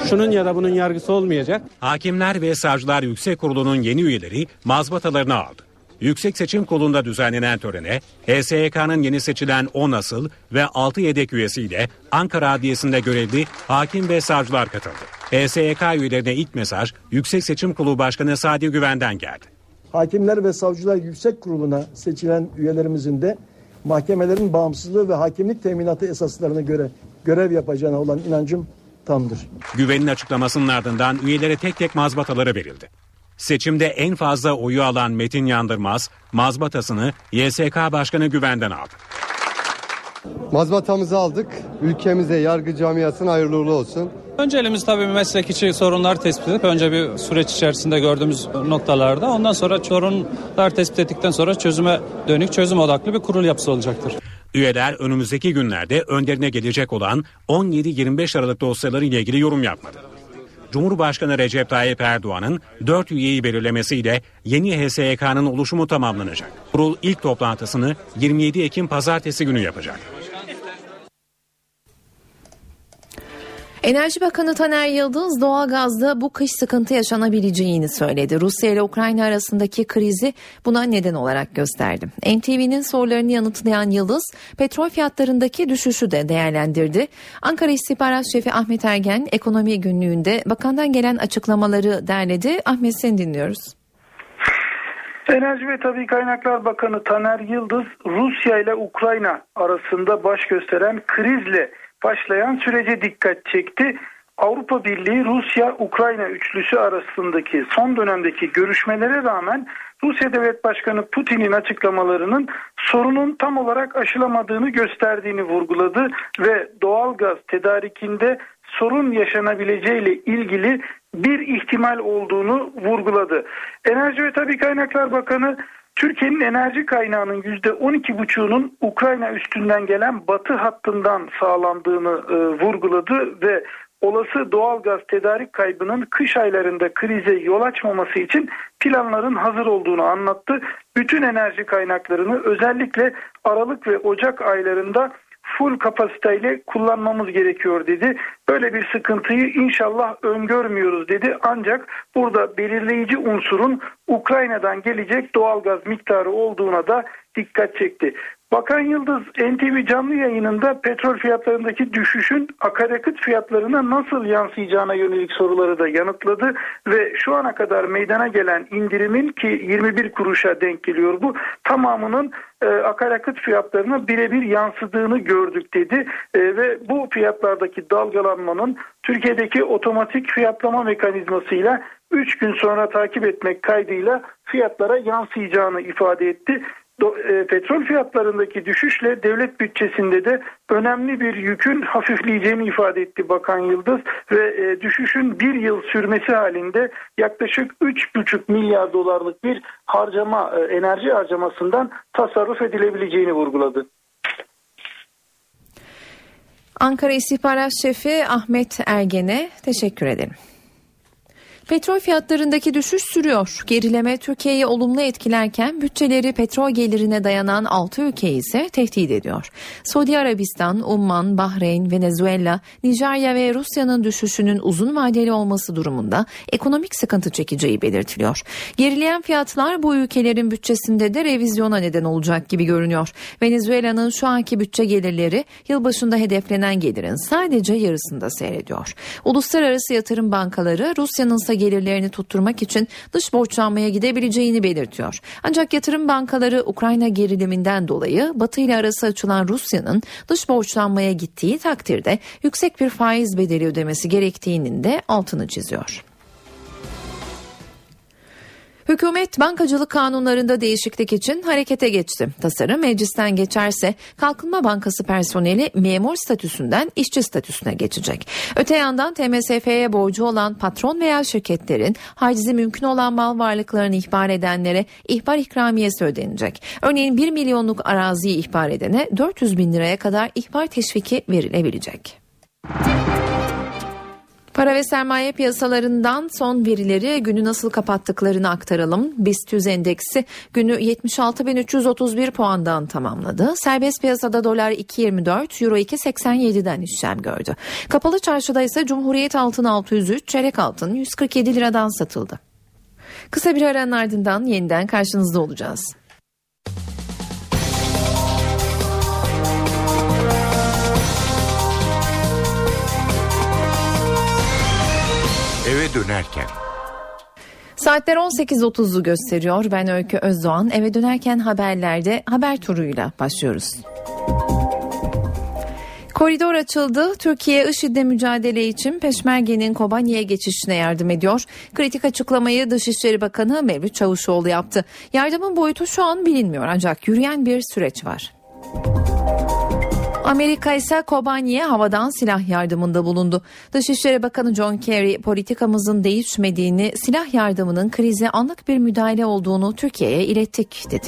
Şunun ya da bunun yargısı olmayacak. Hakimler ve Savcılar Yüksek Kurulu'nun yeni üyeleri mazbatalarını aldı. Yüksek Seçim Kurulu'nda düzenlenen törene HSYK'nın yeni seçilen 10 asıl ve 6 yedek üyesiyle Ankara Adliyesi'nde görevli hakim ve savcılar katıldı. HSYK üyelerine ilk mesaj Yüksek Seçim Kurulu Başkanı Sadi Güven'den geldi. Hakimler ve Savcılar Yüksek Kurulu'na seçilen üyelerimizin de mahkemelerin bağımsızlığı ve hakimlik teminatı esaslarına göre görev yapacağına olan inancım tamdır. Güven'in açıklamasının ardından üyelere tek tek mazbataları verildi. Seçimde en fazla oyu alan Metin Yandırmaz, mazbatasını YSK Başkanı Güven'den aldı. Mazbatamızı aldık. Ülkemize yargı camiasına hayırlı uğurlu olsun. Önceliğimiz tabii meslek içi sorunlar tespit edip önce bir süreç içerisinde gördüğümüz noktalarda ondan sonra sorunlar tespit ettikten sonra çözüme dönük çözüm odaklı bir kurul yapısı olacaktır. Üyeler önümüzdeki günlerde önlerine gelecek olan 17-25 Aralık dosyaları ile ilgili yorum yapmadı. Cumhurbaşkanı Recep Tayyip Erdoğan'ın 4 üyeyi belirlemesiyle yeni HSYK'nın oluşumu tamamlanacak. Kurul ilk toplantısını 27 Ekim pazartesi günü yapacak. Enerji Bakanı Taner Yıldız doğalgazda bu kış sıkıntı yaşanabileceğini söyledi. Rusya ile Ukrayna arasındaki krizi buna neden olarak gösterdi. NTV'nin sorularını yanıtlayan Yıldız petrol fiyatlarındaki düşüşü de değerlendirdi. Ankara İstihbarat Şefi Ahmet Ergen ekonomi günlüğünde bakandan gelen açıklamaları derledi. Ahmet seni dinliyoruz. Enerji ve Tabi Kaynaklar Bakanı Taner Yıldız Rusya ile Ukrayna arasında baş gösteren krizle başlayan sürece dikkat çekti. Avrupa Birliği Rusya-Ukrayna üçlüsü arasındaki son dönemdeki görüşmelere rağmen Rusya Devlet Başkanı Putin'in açıklamalarının sorunun tam olarak aşılamadığını gösterdiğini vurguladı ve doğal gaz tedarikinde sorun yaşanabileceğiyle ilgili bir ihtimal olduğunu vurguladı. Enerji ve Tabi Kaynaklar Bakanı Türkiye'nin enerji kaynağının %12,5'unun Ukrayna üstünden gelen batı hattından sağlandığını e, vurguladı ve olası doğal gaz tedarik kaybının kış aylarında krize yol açmaması için planların hazır olduğunu anlattı. Bütün enerji kaynaklarını özellikle Aralık ve Ocak aylarında full kapasiteyle kullanmamız gerekiyor dedi. Böyle bir sıkıntıyı inşallah öngörmüyoruz dedi. Ancak burada belirleyici unsurun Ukrayna'dan gelecek doğal gaz miktarı olduğuna da dikkat çekti. Bakan Yıldız NTV canlı yayınında petrol fiyatlarındaki düşüşün akaryakıt fiyatlarına nasıl yansıyacağına yönelik soruları da yanıtladı ve şu ana kadar meydana gelen indirimin ki 21 kuruşa denk geliyor bu tamamının e, akaryakıt fiyatlarına birebir yansıdığını gördük dedi. E, ve bu fiyatlardaki dalgalanmanın Türkiye'deki otomatik fiyatlama mekanizmasıyla 3 gün sonra takip etmek kaydıyla fiyatlara yansıyacağını ifade etti petrol fiyatlarındaki düşüşle devlet bütçesinde de önemli bir yükün hafifleyeceğini ifade etti Bakan Yıldız ve e, düşüşün bir yıl sürmesi halinde yaklaşık 3,5 milyar dolarlık bir harcama e, enerji harcamasından tasarruf edilebileceğini vurguladı. Ankara İstihbarat Şefi Ahmet Ergen'e teşekkür ederim. Petrol fiyatlarındaki düşüş sürüyor. Gerileme Türkiye'yi olumlu etkilerken bütçeleri petrol gelirine dayanan 6 ülkeyi ise tehdit ediyor. Suudi Arabistan, Umman, Bahreyn, Venezuela, Nijerya ve Rusya'nın düşüşünün uzun vadeli olması durumunda ekonomik sıkıntı çekeceği belirtiliyor. Gerileyen fiyatlar bu ülkelerin bütçesinde de revizyona neden olacak gibi görünüyor. Venezuela'nın şu anki bütçe gelirleri yılbaşında hedeflenen gelirin sadece yarısında seyrediyor. Uluslararası yatırım bankaları Rusya'nın gelirlerini tutturmak için dış borçlanmaya gidebileceğini belirtiyor. Ancak yatırım bankaları Ukrayna geriliminden dolayı Batı ile arası açılan Rusya'nın dış borçlanmaya gittiği takdirde yüksek bir faiz bedeli ödemesi gerektiğinin de altını çiziyor. Hükümet bankacılık kanunlarında değişiklik için harekete geçti. Tasarım meclisten geçerse Kalkınma Bankası personeli memur statüsünden işçi statüsüne geçecek. Öte yandan TMSF'ye borcu olan patron veya şirketlerin hacizi mümkün olan mal varlıklarını ihbar edenlere ihbar ikramiyesi ödenecek. Örneğin 1 milyonluk araziyi ihbar edene 400 bin liraya kadar ihbar teşviki verilebilecek. Para ve sermaye piyasalarından son verileri günü nasıl kapattıklarını aktaralım. BIST 100 endeksi günü 76.331 puandan tamamladı. Serbest piyasada dolar 2.24, euro 2.87'den işlem gördü. Kapalı çarşıda ise Cumhuriyet altın 603, çeyrek altın 147 liradan satıldı. Kısa bir aranın ardından yeniden karşınızda olacağız. Eve dönerken. Saatler 18.30'u gösteriyor. Ben Öykü Özdoğan. Eve dönerken haberlerde haber turuyla başlıyoruz. Koridor açıldı. Türkiye IŞİD'le mücadele için Peşmerge'nin Kobani'ye geçişine yardım ediyor. Kritik açıklamayı Dışişleri Bakanı Mevlüt Çavuşoğlu yaptı. Yardımın boyutu şu an bilinmiyor ancak yürüyen bir süreç var. Amerika ise Kobani'ye havadan silah yardımında bulundu. Dışişleri Bakanı John Kerry politikamızın değişmediğini, silah yardımının krize anlık bir müdahale olduğunu Türkiye'ye ilettik dedi.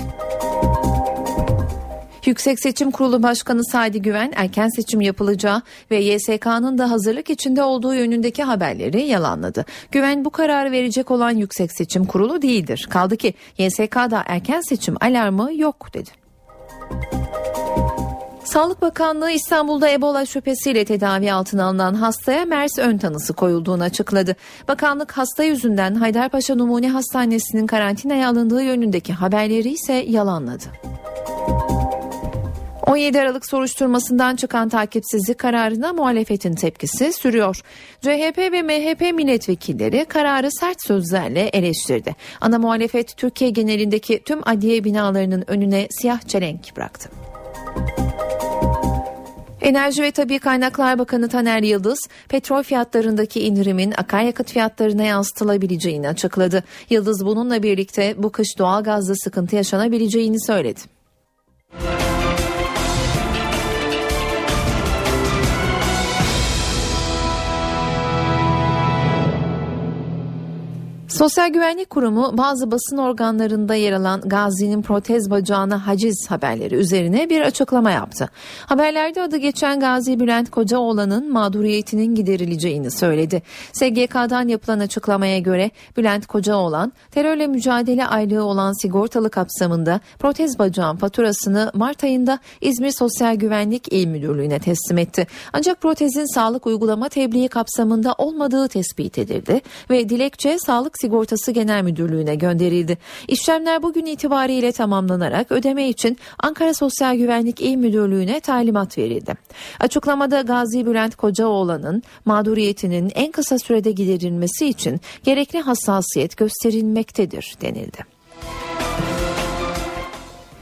Yüksek Seçim Kurulu Başkanı Sadi Güven erken seçim yapılacağı ve YSK'nın da hazırlık içinde olduğu yönündeki haberleri yalanladı. Güven bu kararı verecek olan Yüksek Seçim Kurulu değildir. Kaldı ki YSK'da erken seçim alarmı yok dedi. Sağlık Bakanlığı İstanbul'da Ebola şüphesiyle tedavi altına alınan hastaya MERS ön tanısı koyulduğunu açıkladı. Bakanlık hasta yüzünden Haydarpaşa Numune Hastanesi'nin karantinaya alındığı yönündeki haberleri ise yalanladı. 17 Aralık soruşturmasından çıkan takipsizlik kararına muhalefetin tepkisi sürüyor. CHP ve MHP milletvekilleri kararı sert sözlerle eleştirdi. Ana muhalefet Türkiye genelindeki tüm adliye binalarının önüne siyah çelenk bıraktı. Enerji ve Tabi Kaynaklar Bakanı Taner Yıldız, petrol fiyatlarındaki indirimin akaryakıt fiyatlarına yansıtılabileceğini açıkladı. Yıldız bununla birlikte bu kış doğalgazda sıkıntı yaşanabileceğini söyledi. Sosyal Güvenlik Kurumu bazı basın organlarında yer alan Gazi'nin protez bacağına haciz haberleri üzerine bir açıklama yaptı. Haberlerde adı geçen Gazi Bülent Kocaoğlan'ın mağduriyetinin giderileceğini söyledi. SGK'dan yapılan açıklamaya göre Bülent Kocaoğlan terörle mücadele aylığı olan sigortalı kapsamında protez bacağın faturasını Mart ayında İzmir Sosyal Güvenlik İl Müdürlüğü'ne teslim etti. Ancak protezin sağlık uygulama tebliği kapsamında olmadığı tespit edildi ve dilekçe sağlık Sigortası Genel Müdürlüğü'ne gönderildi. İşlemler bugün itibariyle tamamlanarak ödeme için Ankara Sosyal Güvenlik İl Müdürlüğü'ne talimat verildi. Açıklamada Gazi Bülent Kocaoğlan'ın mağduriyetinin en kısa sürede giderilmesi için gerekli hassasiyet gösterilmektedir denildi.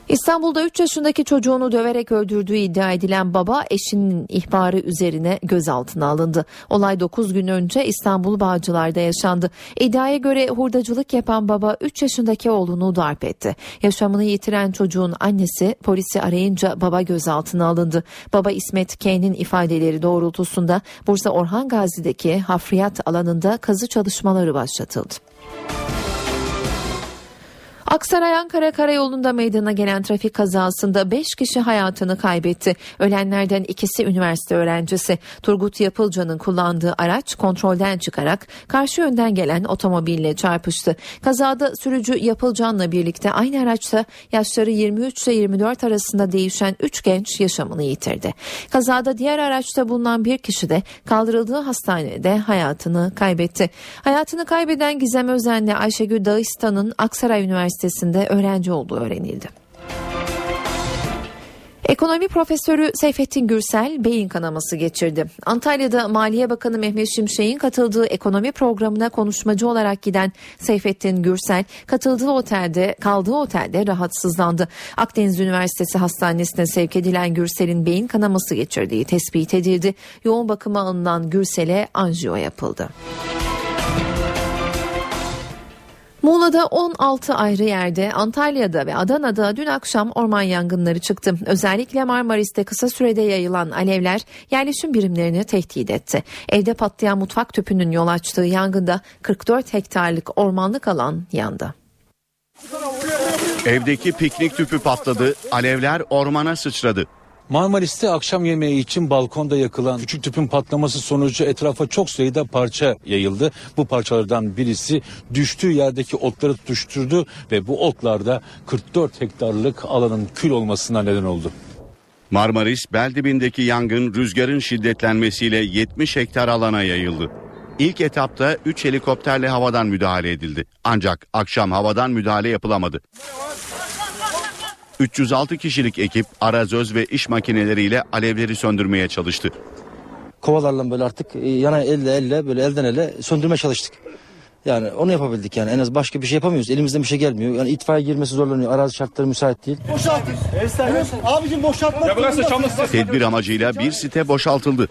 İstanbul'da 3 yaşındaki çocuğunu döverek öldürdüğü iddia edilen baba eşinin ihbarı üzerine gözaltına alındı. Olay 9 gün önce İstanbul Bağcılar'da yaşandı. İddiaya göre hurdacılık yapan baba 3 yaşındaki oğlunu darp etti. Yaşamını yitiren çocuğun annesi polisi arayınca baba gözaltına alındı. Baba İsmet K'nin ifadeleri doğrultusunda Bursa Orhan Gazi'deki hafriyat alanında kazı çalışmaları başlatıldı. Aksaray Ankara Karayolu'nda meydana gelen trafik kazasında 5 kişi hayatını kaybetti. Ölenlerden ikisi üniversite öğrencisi. Turgut Yapılcan'ın kullandığı araç kontrolden çıkarak karşı yönden gelen otomobille çarpıştı. Kazada sürücü Yapılcan'la birlikte aynı araçta yaşları 23 ile 24 arasında değişen 3 genç yaşamını yitirdi. Kazada diğer araçta bulunan bir kişi de kaldırıldığı hastanede hayatını kaybetti. Hayatını kaybeden Gizem Özen'le Ayşegül Dağıstan'ın Aksaray Üniversitesi Üniversitesi'nde öğrenci olduğu öğrenildi. Ekonomi profesörü Seyfettin Gürsel beyin kanaması geçirdi. Antalya'da Maliye Bakanı Mehmet Şimşek'in katıldığı ekonomi programına konuşmacı olarak giden Seyfettin Gürsel katıldığı otelde kaldığı otelde rahatsızlandı. Akdeniz Üniversitesi Hastanesi'ne sevk edilen Gürsel'in beyin kanaması geçirdiği tespit edildi. Yoğun bakıma alınan Gürsel'e anjiyo yapıldı. Muğla'da 16 ayrı yerde, Antalya'da ve Adana'da dün akşam orman yangınları çıktı. Özellikle Marmaris'te kısa sürede yayılan alevler yerleşim birimlerini tehdit etti. Evde patlayan mutfak tüpünün yol açtığı yangında 44 hektarlık ormanlık alan yandı. Evdeki piknik tüpü patladı, alevler ormana sıçradı. Marmaris'te akşam yemeği için balkonda yakılan küçük tüpün patlaması sonucu etrafa çok sayıda parça yayıldı. Bu parçalardan birisi düştüğü yerdeki otları tutuşturdu ve bu otlarda 44 hektarlık alanın kül olmasına neden oldu. Marmaris Beldibindeki yangın rüzgarın şiddetlenmesiyle 70 hektar alana yayıldı. İlk etapta 3 helikopterle havadan müdahale edildi. Ancak akşam havadan müdahale yapılamadı. 306 kişilik ekip arazöz ve iş makineleriyle alevleri söndürmeye çalıştı. Kovalarla böyle artık e, yana elle elle böyle elden ele söndürmeye çalıştık. Yani onu yapabildik yani en az başka bir şey yapamıyoruz. Elimizden bir şey gelmiyor. Yani itfaiye girmesi zorlanıyor. Arazi şartları müsait değil. Boşaltın. Evet, abicim burası Tedbir amacıyla bir site boşaltıldı.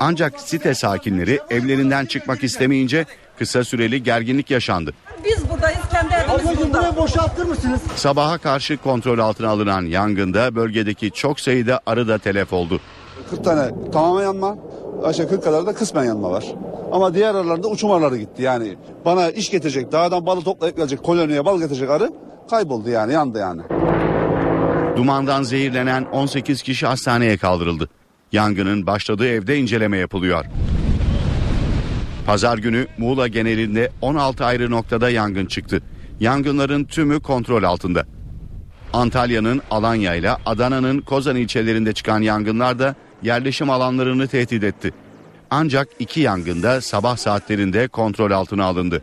Ancak site sakinleri evlerinden çıkmak istemeyince kısa süreli gerginlik yaşandı. Biz buradayız kendi evimiz burada. burayı boşaltır mısınız? Sabaha karşı kontrol altına alınan yangında bölgedeki çok sayıda arı da telef oldu. 40 tane tamamen yanma, aşağı 40 kadar da kısmen yanma var. Ama diğer arılarda uçum arıları gitti yani. Bana iş getirecek, dağdan balı toplayıp gelecek, koloniye bal getirecek arı kayboldu yani, yandı yani. Dumandan zehirlenen 18 kişi hastaneye kaldırıldı. Yangının başladığı evde inceleme yapılıyor. Pazar günü Muğla genelinde 16 ayrı noktada yangın çıktı. Yangınların tümü kontrol altında. Antalya'nın Alanya ile Adana'nın Kozan ilçelerinde çıkan yangınlar da yerleşim alanlarını tehdit etti. Ancak iki yangında sabah saatlerinde kontrol altına alındı.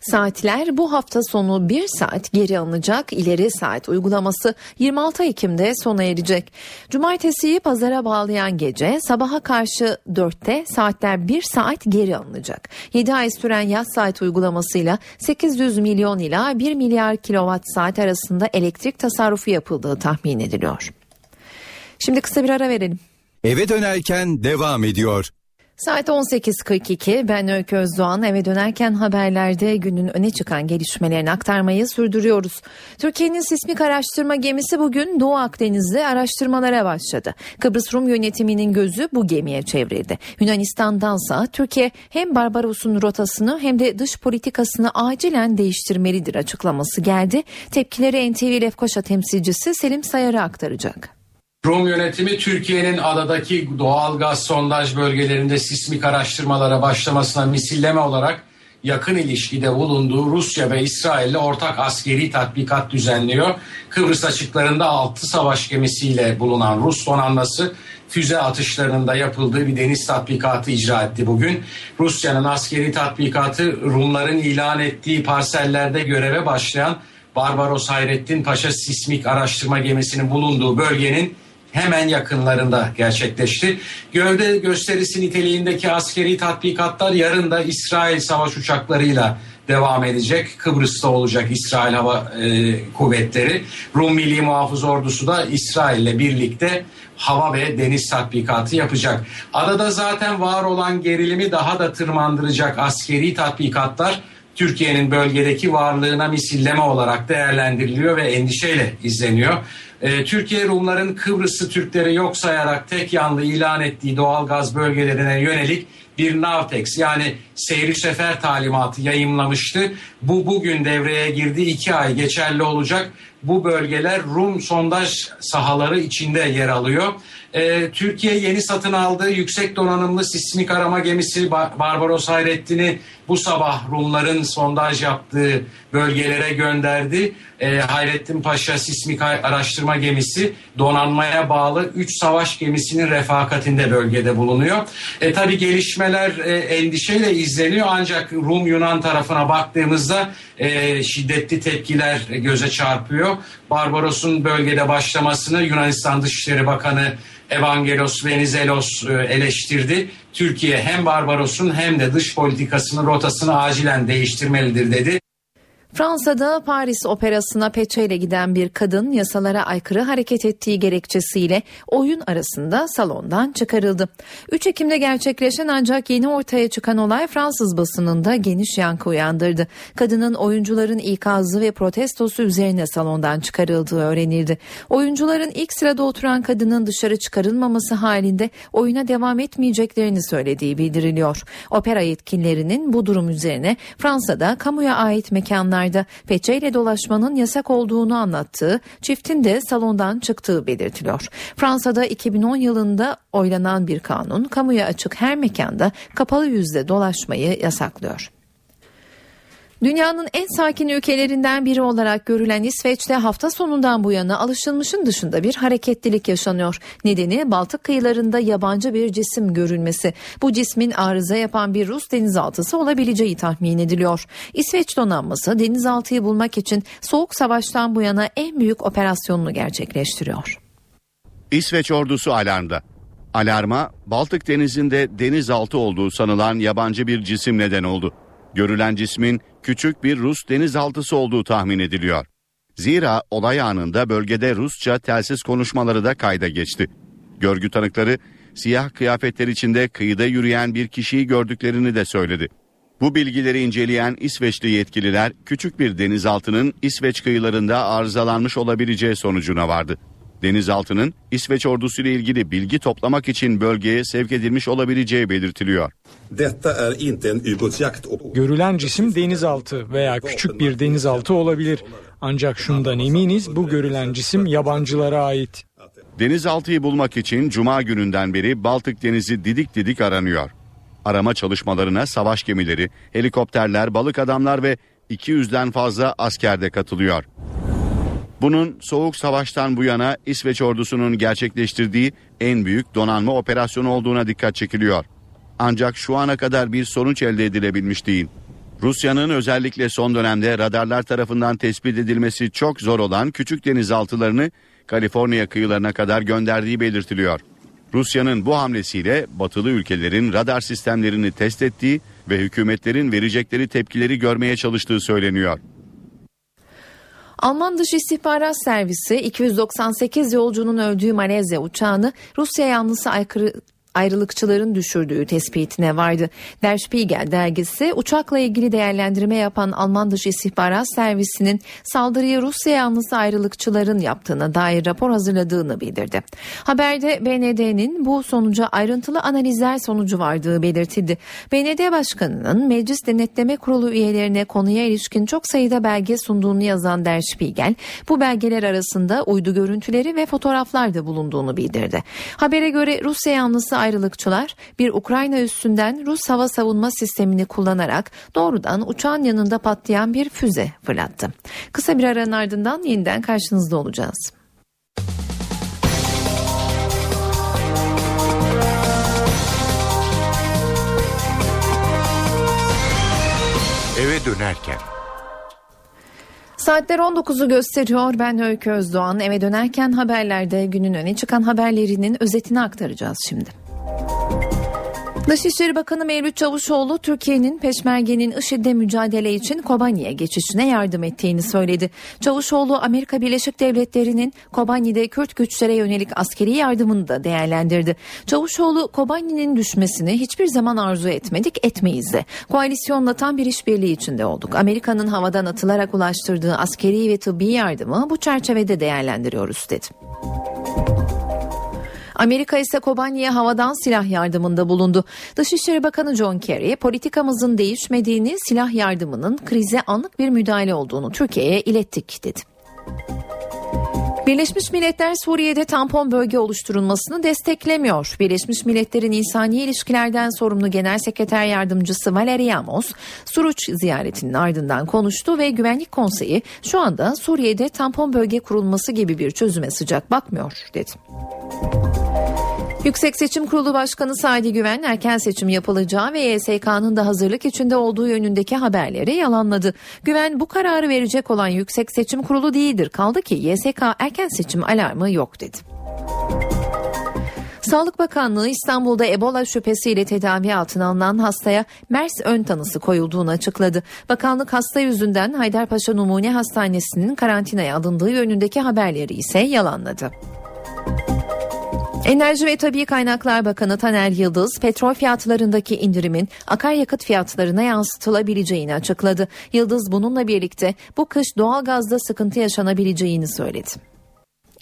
Saatler bu hafta sonu bir saat geri alınacak ileri saat uygulaması 26 Ekim'de sona erecek. Cumartesiyi pazara bağlayan gece sabaha karşı 4'te saatler bir saat geri alınacak. 7 ay süren yaz saat uygulamasıyla 800 milyon ila 1 milyar kilowatt saat arasında elektrik tasarrufu yapıldığı tahmin ediliyor. Şimdi kısa bir ara verelim. Eve dönerken devam ediyor. Saat 18.42 ben Öykü Özdoğan eve dönerken haberlerde günün öne çıkan gelişmelerini aktarmayı sürdürüyoruz. Türkiye'nin sismik araştırma gemisi bugün Doğu Akdeniz'de araştırmalara başladı. Kıbrıs Rum yönetiminin gözü bu gemiye çevrildi. Yunanistan'dansa Türkiye hem Barbaros'un rotasını hem de dış politikasını acilen değiştirmelidir açıklaması geldi. Tepkileri NTV Lefkoşa temsilcisi Selim Sayar'a aktaracak. Rum yönetimi Türkiye'nin adadaki doğal gaz sondaj bölgelerinde sismik araştırmalara başlamasına misilleme olarak yakın ilişkide bulunduğu Rusya ve İsrail'le ortak askeri tatbikat düzenliyor. Kıbrıs açıklarında 6 savaş gemisiyle bulunan Rus donanması füze atışlarında yapıldığı bir deniz tatbikatı icra etti bugün. Rusya'nın askeri tatbikatı Rumların ilan ettiği parsellerde göreve başlayan Barbaros Hayrettin Paşa sismik araştırma gemisinin bulunduğu bölgenin hemen yakınlarında gerçekleşti. Gövde gösterisi niteliğindeki askeri tatbikatlar yarın da İsrail savaş uçaklarıyla devam edecek. Kıbrıs'ta olacak İsrail Hava e, Kuvvetleri. Rum Milli Muhafız Ordusu da İsrail ile birlikte hava ve deniz tatbikatı yapacak. Adada zaten var olan gerilimi daha da tırmandıracak askeri tatbikatlar Türkiye'nin bölgedeki varlığına misilleme olarak değerlendiriliyor ve endişeyle izleniyor. Ee, Türkiye Rumların Kıbrıslı Türkleri yok sayarak tek yanlı ilan ettiği doğal gaz bölgelerine yönelik bir Navtex yani seyri sefer talimatı yayımlamıştı. Bu bugün devreye girdi iki ay geçerli olacak. Bu bölgeler Rum sondaj sahaları içinde yer alıyor. Ee, Türkiye yeni satın aldığı yüksek donanımlı sismik arama gemisi Barbaros Hayrettin'i bu sabah Rumların sondaj yaptığı bölgelere gönderdi. Ee, Hayrettin Paşa sismik araştırma gemisi donanmaya bağlı 3 savaş gemisinin refakatinde bölgede bulunuyor. E, tabii gelişmeler e, endişeyle izleniyor ancak Rum Yunan tarafına baktığımızda e, şiddetli tepkiler göze çarpıyor. Barbaros'un bölgede başlamasını Yunanistan Dışişleri Bakanı Evangelos Venizelos e, eleştirdi. Türkiye hem Barbaros'un hem de dış politikasının rotasını acilen değiştirmelidir dedi. Fransa'da Paris Operası'na peçeyle giden bir kadın yasalara aykırı hareket ettiği gerekçesiyle oyun arasında salondan çıkarıldı. 3 Ekim'de gerçekleşen ancak yeni ortaya çıkan olay Fransız basınında geniş yankı uyandırdı. Kadının oyuncuların ikazı ve protestosu üzerine salondan çıkarıldığı öğrenildi. Oyuncuların ilk sırada oturan kadının dışarı çıkarılmaması halinde oyuna devam etmeyeceklerini söylediği bildiriliyor. Opera yetkililerinin bu durum üzerine Fransa'da kamuya ait mekanlar mekanlarda peçeyle dolaşmanın yasak olduğunu anlattığı, çiftin de salondan çıktığı belirtiliyor. Fransa'da 2010 yılında oylanan bir kanun kamuya açık her mekanda kapalı yüzde dolaşmayı yasaklıyor. Dünyanın en sakin ülkelerinden biri olarak görülen İsveç'te hafta sonundan bu yana alışılmışın dışında bir hareketlilik yaşanıyor. Nedeni Baltık kıyılarında yabancı bir cisim görülmesi. Bu cismin arıza yapan bir Rus denizaltısı olabileceği tahmin ediliyor. İsveç donanması denizaltıyı bulmak için Soğuk Savaş'tan bu yana en büyük operasyonunu gerçekleştiriyor. İsveç ordusu alarmda. Alarma Baltık denizinde denizaltı olduğu sanılan yabancı bir cisim neden oldu. Görülen cismin küçük bir Rus denizaltısı olduğu tahmin ediliyor. Zira olay anında bölgede Rusça telsiz konuşmaları da kayda geçti. Görgü tanıkları siyah kıyafetler içinde kıyıda yürüyen bir kişiyi gördüklerini de söyledi. Bu bilgileri inceleyen İsveçli yetkililer küçük bir denizaltının İsveç kıyılarında arızalanmış olabileceği sonucuna vardı. Denizaltının İsveç ordusu ile ilgili bilgi toplamak için bölgeye sevk edilmiş olabileceği belirtiliyor. Görülen cisim denizaltı veya küçük bir denizaltı olabilir. Ancak şundan eminiz bu görülen cisim yabancılara ait. Denizaltıyı bulmak için cuma gününden beri Baltık Denizi didik didik aranıyor. Arama çalışmalarına savaş gemileri, helikopterler, balık adamlar ve 200'den fazla asker de katılıyor. Bunun Soğuk Savaş'tan bu yana İsveç ordusunun gerçekleştirdiği en büyük donanma operasyonu olduğuna dikkat çekiliyor. Ancak şu ana kadar bir sonuç elde edilebilmiş değil. Rusya'nın özellikle son dönemde radarlar tarafından tespit edilmesi çok zor olan küçük denizaltılarını Kaliforniya kıyılarına kadar gönderdiği belirtiliyor. Rusya'nın bu hamlesiyle batılı ülkelerin radar sistemlerini test ettiği ve hükümetlerin verecekleri tepkileri görmeye çalıştığı söyleniyor. Alman Dış İstihbarat Servisi 298 yolcunun öldüğü Malezya uçağını Rusya yanlısı aykırı ayrılıkçıların düşürdüğü tespitine vardı. Der Spiegel dergisi uçakla ilgili değerlendirme yapan Alman Dış İstihbarat Servisi'nin saldırıyı Rusya yanlısı ayrılıkçıların yaptığına dair rapor hazırladığını bildirdi. Haberde BND'nin bu sonuca ayrıntılı analizler sonucu vardığı belirtildi. BND Başkanı'nın Meclis Denetleme Kurulu üyelerine konuya ilişkin çok sayıda belge sunduğunu yazan Der Spiegel, bu belgeler arasında uydu görüntüleri ve fotoğraflar da bulunduğunu bildirdi. Habere göre Rusya yanlısı ayrılıkçılar bir Ukrayna üstünden Rus hava savunma sistemini kullanarak doğrudan uçağın yanında patlayan bir füze fırlattı. Kısa bir aranın ardından yeniden karşınızda olacağız. Eve dönerken Saatler 19'u gösteriyor. Ben Öykü Özdoğan. Eve dönerken haberlerde günün öne çıkan haberlerinin özetini aktaracağız şimdi. Dışişleri Bakanı Mevlüt Çavuşoğlu Türkiye'nin Peşmerge'nin IŞİD'le mücadele için Kobani'ye geçişine yardım ettiğini söyledi. Çavuşoğlu Amerika Birleşik Devletleri'nin Kobani'de Kürt güçlere yönelik askeri yardımını da değerlendirdi. Çavuşoğlu Kobani'nin düşmesini hiçbir zaman arzu etmedik etmeyiz de. Koalisyonla tam bir işbirliği içinde olduk. Amerika'nın havadan atılarak ulaştırdığı askeri ve tıbbi yardımı bu çerçevede değerlendiriyoruz dedi. Amerika ise Kobani'ye havadan silah yardımında bulundu. Dışişleri Bakanı John Kerry politikamızın değişmediğini, silah yardımının krize anlık bir müdahale olduğunu Türkiye'ye ilettik dedi. Birleşmiş Milletler Suriye'de tampon bölge oluşturulmasını desteklemiyor. Birleşmiş Milletler'in insani ilişkilerden sorumlu Genel Sekreter Yardımcısı Valerie Amos, Suruç ziyaretinin ardından konuştu ve Güvenlik Konseyi şu anda Suriye'de tampon bölge kurulması gibi bir çözüme sıcak bakmıyor dedi. Yüksek Seçim Kurulu Başkanı Sadi Güven erken seçim yapılacağı ve YSK'nın da hazırlık içinde olduğu yönündeki haberleri yalanladı. Güven bu kararı verecek olan Yüksek Seçim Kurulu değildir. Kaldı ki YSK erken seçim alarmı yok dedi. Sağlık Bakanlığı İstanbul'da Ebola şüphesiyle tedavi altına alınan hastaya MERS ön tanısı koyulduğunu açıkladı. Bakanlık hasta yüzünden Haydarpaşa Numune Hastanesi'nin karantinaya alındığı yönündeki haberleri ise yalanladı. Enerji ve Tabi Kaynaklar Bakanı Taner Yıldız, petrol fiyatlarındaki indirimin akaryakıt fiyatlarına yansıtılabileceğini açıkladı. Yıldız bununla birlikte bu kış doğalgazda sıkıntı yaşanabileceğini söyledi.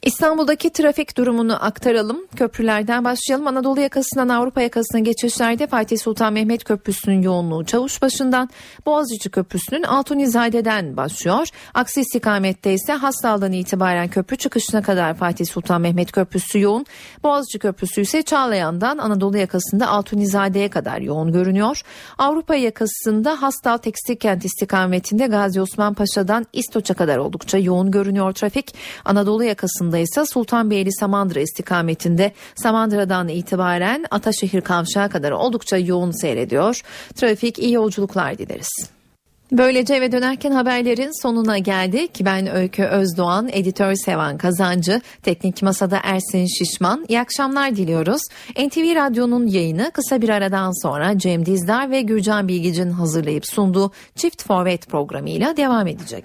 İstanbul'daki trafik durumunu aktaralım. Köprülerden başlayalım. Anadolu yakasından Avrupa yakasına geçişlerde Fatih Sultan Mehmet Köprüsü'nün yoğunluğu Çavuşbaşı'ndan Boğaziçi Köprüsü'nün Altunizade'den başlıyor. Aksi istikamette ise Hastal'dan itibaren köprü çıkışına kadar Fatih Sultan Mehmet Köprüsü yoğun. Boğaziçi Köprüsü ise Çağlayan'dan Anadolu yakasında Altunizade'ye kadar yoğun görünüyor. Avrupa yakasında Hastal Tekstil Kent istikametinde Gazi Osman Paşa'dan İstoç'a kadar oldukça yoğun görünüyor trafik. Anadolu yakasında ise Sultanbeyli Samandıra istikametinde Samandıra'dan itibaren Ataşehir Kavşağı kadar oldukça yoğun seyrediyor. Trafik iyi yolculuklar dileriz. Böylece eve dönerken haberlerin sonuna geldik. Ben Öykü Özdoğan, editör Sevan Kazancı, teknik masada Ersin Şişman. İyi akşamlar diliyoruz. NTV Radyo'nun yayını kısa bir aradan sonra Cem Dizdar ve Gürcan Bilgic'in hazırlayıp sunduğu Çift Forvet programıyla devam edecek.